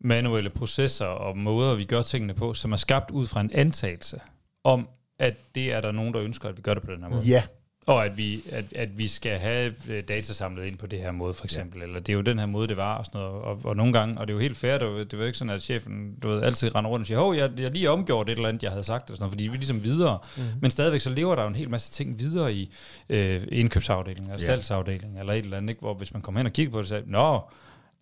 manuelle processer og måder, vi gør tingene på, som er skabt ud fra en antagelse om, at det er der nogen, der ønsker, at vi gør det på den her måde. Ja, Og at vi, at, at vi skal have øh, data samlet ind på det her måde, for eksempel. Ja. Eller det er jo den her måde, det var, og sådan noget. Og, og nogle gange, og det er jo helt fair, det var, det var ikke sådan, at chefen du ved, altid render rundt og siger, hov, jeg, jeg lige omgjort et eller andet, jeg havde sagt, og sådan noget, fordi vi er ligesom videre. Mm. Men stadigvæk så lever der jo en hel masse ting videre i øh, indkøbsafdelingen, eller Ja. salgsafdelingen, eller et eller andet, ikke? hvor hvis man kommer hen og kigger på det, så siger, nå,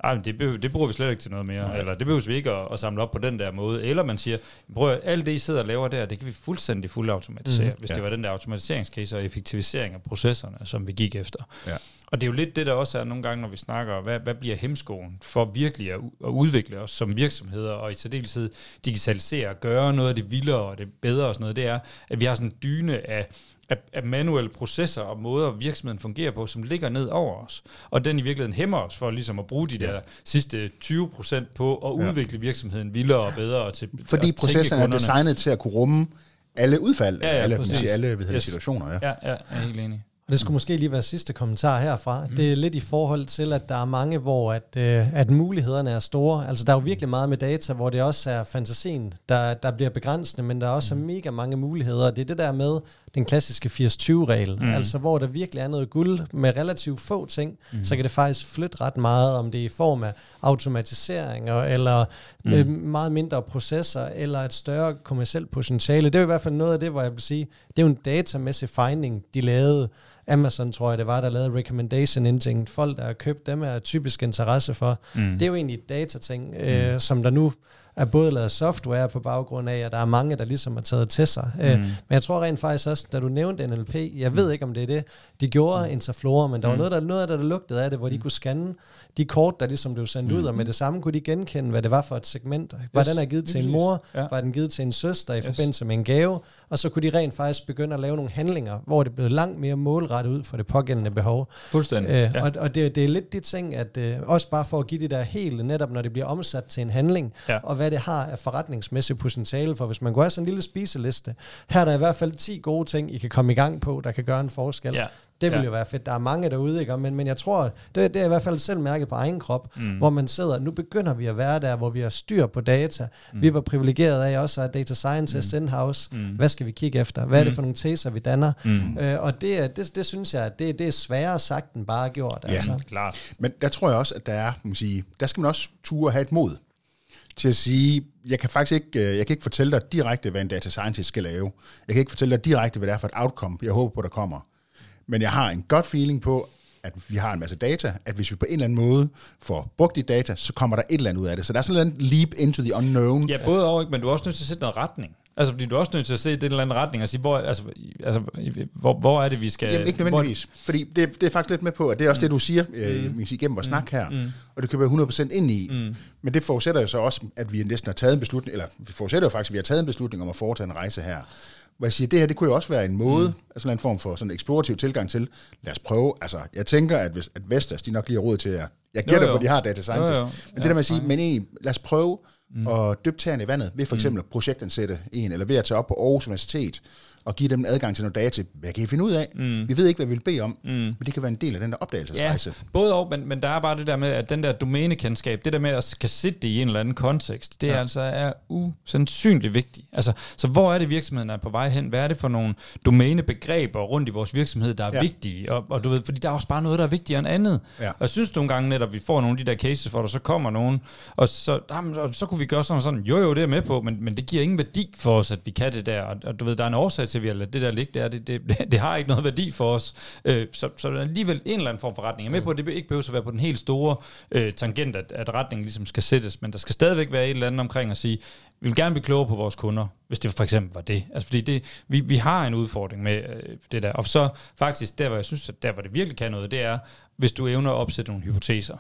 ej, men det, behøver, det bruger vi slet ikke til noget mere, Nej. eller det behøver vi ikke at, at samle op på den der måde. Eller man siger, prøv at alt det, I sidder og laver der, det kan vi fuldstændig fuldautomatisere, mm. hvis Ja. det var den der automatiseringscase og effektivisering af processerne, som vi gik efter. Ja. Og det er jo lidt det, der også er nogle gange, når vi snakker, hvad, hvad bliver hemskoen for virkelig at, at udvikle os som virksomheder, og i særdeleshed digitalisere og gøre noget af det vildere og det bedre og sådan noget, det er, at vi har sådan en dyne af, af, af manuelle processer og måder, virksomheden fungerer på, som ligger ned over os. Og den i virkeligheden hæmmer os for ligesom at bruge de Ja. der sidste 20 procent på at Ja. udvikle virksomheden vildere og bedre. Og til, fordi processen er designet til at kunne rumme alle udfald, Ja, ja, alle, præcis. alle hvad hedder, situationer. Ja. Ja, ja, jeg er helt enig. Og det skulle måske lige være sidste kommentar herfra. Mm. Det er lidt i forhold til, at der er mange, hvor at, øh, at mulighederne er store. Altså der er jo virkelig meget med data, hvor det også er fantasien, der, der bliver begrænsende, men der er også mm. mega mange muligheder. Det er det der med den klassiske 80-20-regel, mm. altså hvor der virkelig er noget guld med relativt få ting, mm. så kan det faktisk flytte ret meget, om det er i form af automatiseringer, eller mm. øh, meget mindre processer, eller et større kommersielt potentiale. Det er jo i hvert fald noget af det, hvor jeg vil sige, det er jo en datamæssig finding, de lavede. Amazon, tror jeg det var, der lavede recommendation engine. Folk, der har købt dem, er typisk interesse for. Mm. Det er jo egentlig et datating, øh, som der nu er både lavet software på baggrund af, at der er mange, der ligesom har taget til sig. Mm. Øh, men jeg tror rent faktisk også, da du nævnte NLP, jeg ved ikke, om det er det, de gjorde mm. Interflora, men der var noget, der, noget det, der lugtede af det, hvor de kunne scanne de kort, der ligesom blev sendt mm. ud, og med det samme kunne de genkende, hvad det var for et segment. Var Yes, den er givet til en mor, Ja. var den givet til en søster i Yes. forbindelse med en gave, og så kunne de rent faktisk begynde at lave nogle handlinger, hvor det blev langt mere målrettet ud for det pågældende behov. Fuldstændig. Øh, ja. Og, og det, det er lidt de ting, at øh, også bare for at give det der helt, netop når det bliver omsat til en handling, Ja. og hvad det har af forretningsmæssigt potentiale for, hvis man går af sådan en lille spiseliste, her er der i hvert fald 10 gode ting, I kan komme i gang på, der kan gøre en forskel. Ja. Det vil Ja. jo være fedt. Der er mange derude, ikke? Men, men jeg tror, det, det er i hvert fald selv mærket på egen krop, mm. hvor man sidder, nu begynder vi at være der, hvor vi har styr på data. Mm. Vi var privilegeret af også at have data scientist mm. in-house. Mm. Hvad skal vi kigge efter? Hvad er det for nogle teser, vi danner? Mm. Øh, og det, er- det, det synes jeg, det, det er sværere sagt end bare gjort. Ja. Altså. Klart. Men der tror jeg også, at der er, man sige, der skal man også ture have et mod til at sige, jeg kan faktisk ikke, øh, jeg kan ikke fortælle dig direkte, hvad en data scientist skal lave. Jeg kan ikke fortælle dig direkte, hvad det er for et outcome, jeg håber på, der kommer. Men jeg har en godt feeling på, at vi har en masse data, at hvis vi på en eller anden måde får brugt de data, så kommer der et eller andet ud af det. Så der er sådan en leap into the unknown. Ja, både og, ikke? men du er også nødt til at sætte noget retning. Altså, fordi du er også nødt til at se den eller anden retning og sige, hvor, altså, altså, hvor, hvor er det, vi skal... Jamen, ikke nødvendigvis. Fordi det, det er faktisk lidt med på, at det er også mm. det, du siger øh, mm. igennem vores mm. snak her. Mm. Og det kan være 100% ind i. Mm. Men det forudsætter jo så også, at vi næsten har taget en beslutning, eller vi forudsætter jo faktisk, at vi har taget en beslutning om at foretage en rejse her. Hvor jeg siger, det her, det kunne jo også være en måde, mm. altså en form for sådan en eksplorativ tilgang til, lad os prøve, altså jeg tænker, at, hvis, at Vestas, de nok lige har råd til at, jeg gætter jo. på, at de har data scientist, Jo, jo. men det der med at sige, men egentlig, lad os prøve mm. at dyppe tæerne i vandet, ved for eksempel at projektansætte en, eller ved at tage op på Aarhus Universitet, og give dem adgang til noget data. Hvad kan I finde ud af? Mm. Vi ved ikke, hvad vi vil bede om, mm. men det kan være en del af den der opdagelsesrejse. Ja, både og, men, men der er bare det der med, at den der domænekendskab, det der med at kan sætte det i en eller anden kontekst, det ja. altså er usandsynligt vigtigt. Altså, så hvor er det virksomheden er på vej hen? Hvad er det for nogle domænebegreber rundt i vores virksomhed, der er ja. vigtige? Og, og du ved, fordi der er også bare noget, der er vigtigere end andet. Ja. Og jeg synes nogle gange netop, at vi får nogle af de der cases, hvor der så kommer nogen, og så, jamen, så, så kunne vi gøre sådan og sådan. Jo, jo, det er med på, men, men det giver ingen værdi for os, at vi kan det der. Og, og du ved, der er en årsag til, at vi har ladet det der ligge der. Det, det, det, det har ikke noget værdi for os. Øh, så, så alligevel en eller anden form for retning. Jeg er med på, at det ikke behøver at være på den helt store øh, tangent, at, at retningen ligesom skal sættes, men der skal stadigvæk være et eller andet omkring at sige, vi vil gerne blive klogere på vores kunder, hvis det for eksempel var det. Altså fordi det, vi, vi har en udfordring med øh, det der. Og så faktisk, der hvor jeg synes, at der hvor det virkelig kan noget, det er, hvis du evner at opsætte nogle hypoteser.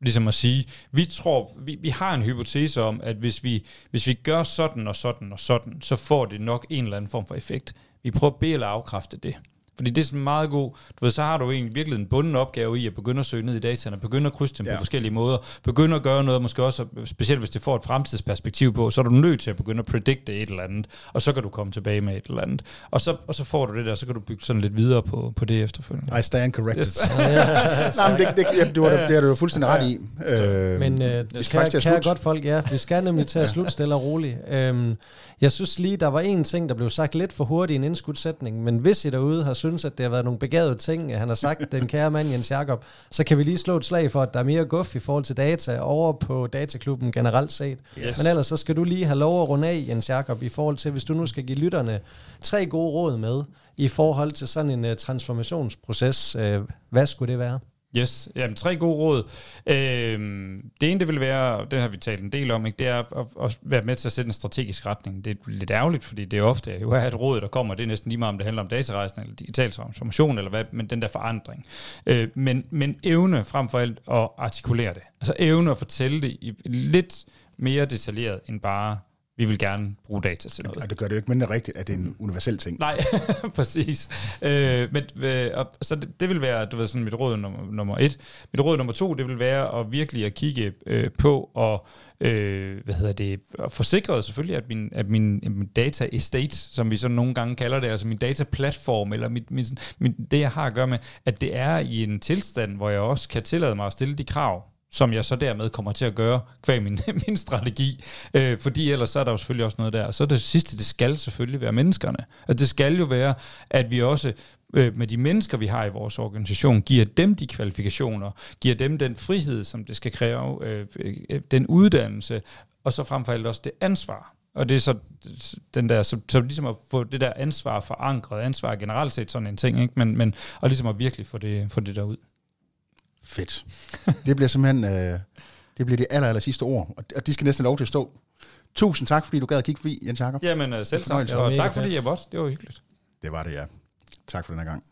Ligesom at sige, vi tror, vi, vi har en hypotese om, at hvis vi, hvis vi gør sådan og sådan og sådan, så får det nok en eller anden form for effekt. Vi prøver at bede eller afkræfte det. Fordi det er sådan meget god, du ved, så har du egentlig virkelig en bunden opgave i at begynde at søge ned i dataene, begynde at krydse dem ja. på forskellige måder, begynde at gøre noget, måske også, specielt hvis det får et fremtidsperspektiv på, så er du nødt til at begynde at predikte et eller andet, og så kan du komme tilbage med et eller andet. Og så, og så får du det der, så kan du bygge sådan lidt videre på, på det efterfølgende. I stand corrected. Yes. Nej, men det, det, ja, du har, det har du fulldstændig ret i. Øh, men øh, vi skal kære, kære godt folk, ja, vi skal nemlig til at slutte stille og roligt. Øhm, jeg synes lige, der var en ting, der blev sagt lidt for hurtigt i en indskudsætning, men hvis I derude har synes, at det har været nogle begavede ting, han har sagt, den kære mand Jens Jakob, så kan vi lige slå et slag for, at der er mere guf i forhold til data over på dataklubben generelt set. Yes. Men ellers så skal du lige have lov at runde af, Jens Jakob, i forhold til, hvis du nu skal give lytterne tre gode råd med, i forhold til sådan en uh, transformationsproces. Uh, hvad skulle det være? Yes, jamen tre gode råd. Øhm, det ene, det vil være, det har vi talt en del om, ikke, det er at, at være med til at sætte en strategisk retning. Det er lidt ærgerligt, fordi det er ofte jo er et råd, der kommer, det er næsten lige meget, om det handler om datarejsen eller digital transformation, eller hvad, men den der forandring. Øh, men, men evne frem for alt at artikulere det. Altså evne at fortælle det i lidt mere detaljeret end bare vi vil gerne bruge data til noget. Og det gør det jo ikke mindre rigtigt, at det er en universel ting. Nej, præcis. Øh, men, øh, og, så det, det vil være, du ved, sådan mit råd nummer, nummer et. Mit råd nummer to, det vil være at virkelig at kigge øh, på og øh, hvad hedder det, forsikret selvfølgelig, at min, at min, min data estate, som vi så nogle gange kalder det, altså min data platform, eller mit, min, min, det jeg har at gøre med, at det er i en tilstand, hvor jeg også kan tillade mig at stille de krav, som jeg så dermed kommer til at gøre kvæg min, min strategi. Øh, fordi ellers så er der jo selvfølgelig også noget der. Og så det sidste, det skal selvfølgelig være menneskerne. Altså det skal jo være, at vi også øh, med de mennesker, vi har i vores organisation, giver dem de kvalifikationer, giver dem den frihed, som det skal kræve, øh, øh, den uddannelse, og så frem for alt også det ansvar. Og det er så den der, så, så ligesom at få det der ansvar forankret, ansvar generelt set sådan en ting, ikke? Men, men og ligesom at virkelig få det, få det der ud. Fedt. Det bliver simpelthen øh, det bliver det aller, aller sidste ord, og de skal næsten lov til at stå. Tusind tak, fordi du gad at kigge forbi, Jens Jacob. Jamen øh, selv tak, og tak fordi jeg måtte. Det var hyggeligt. Det var det, ja. Tak for den her gang.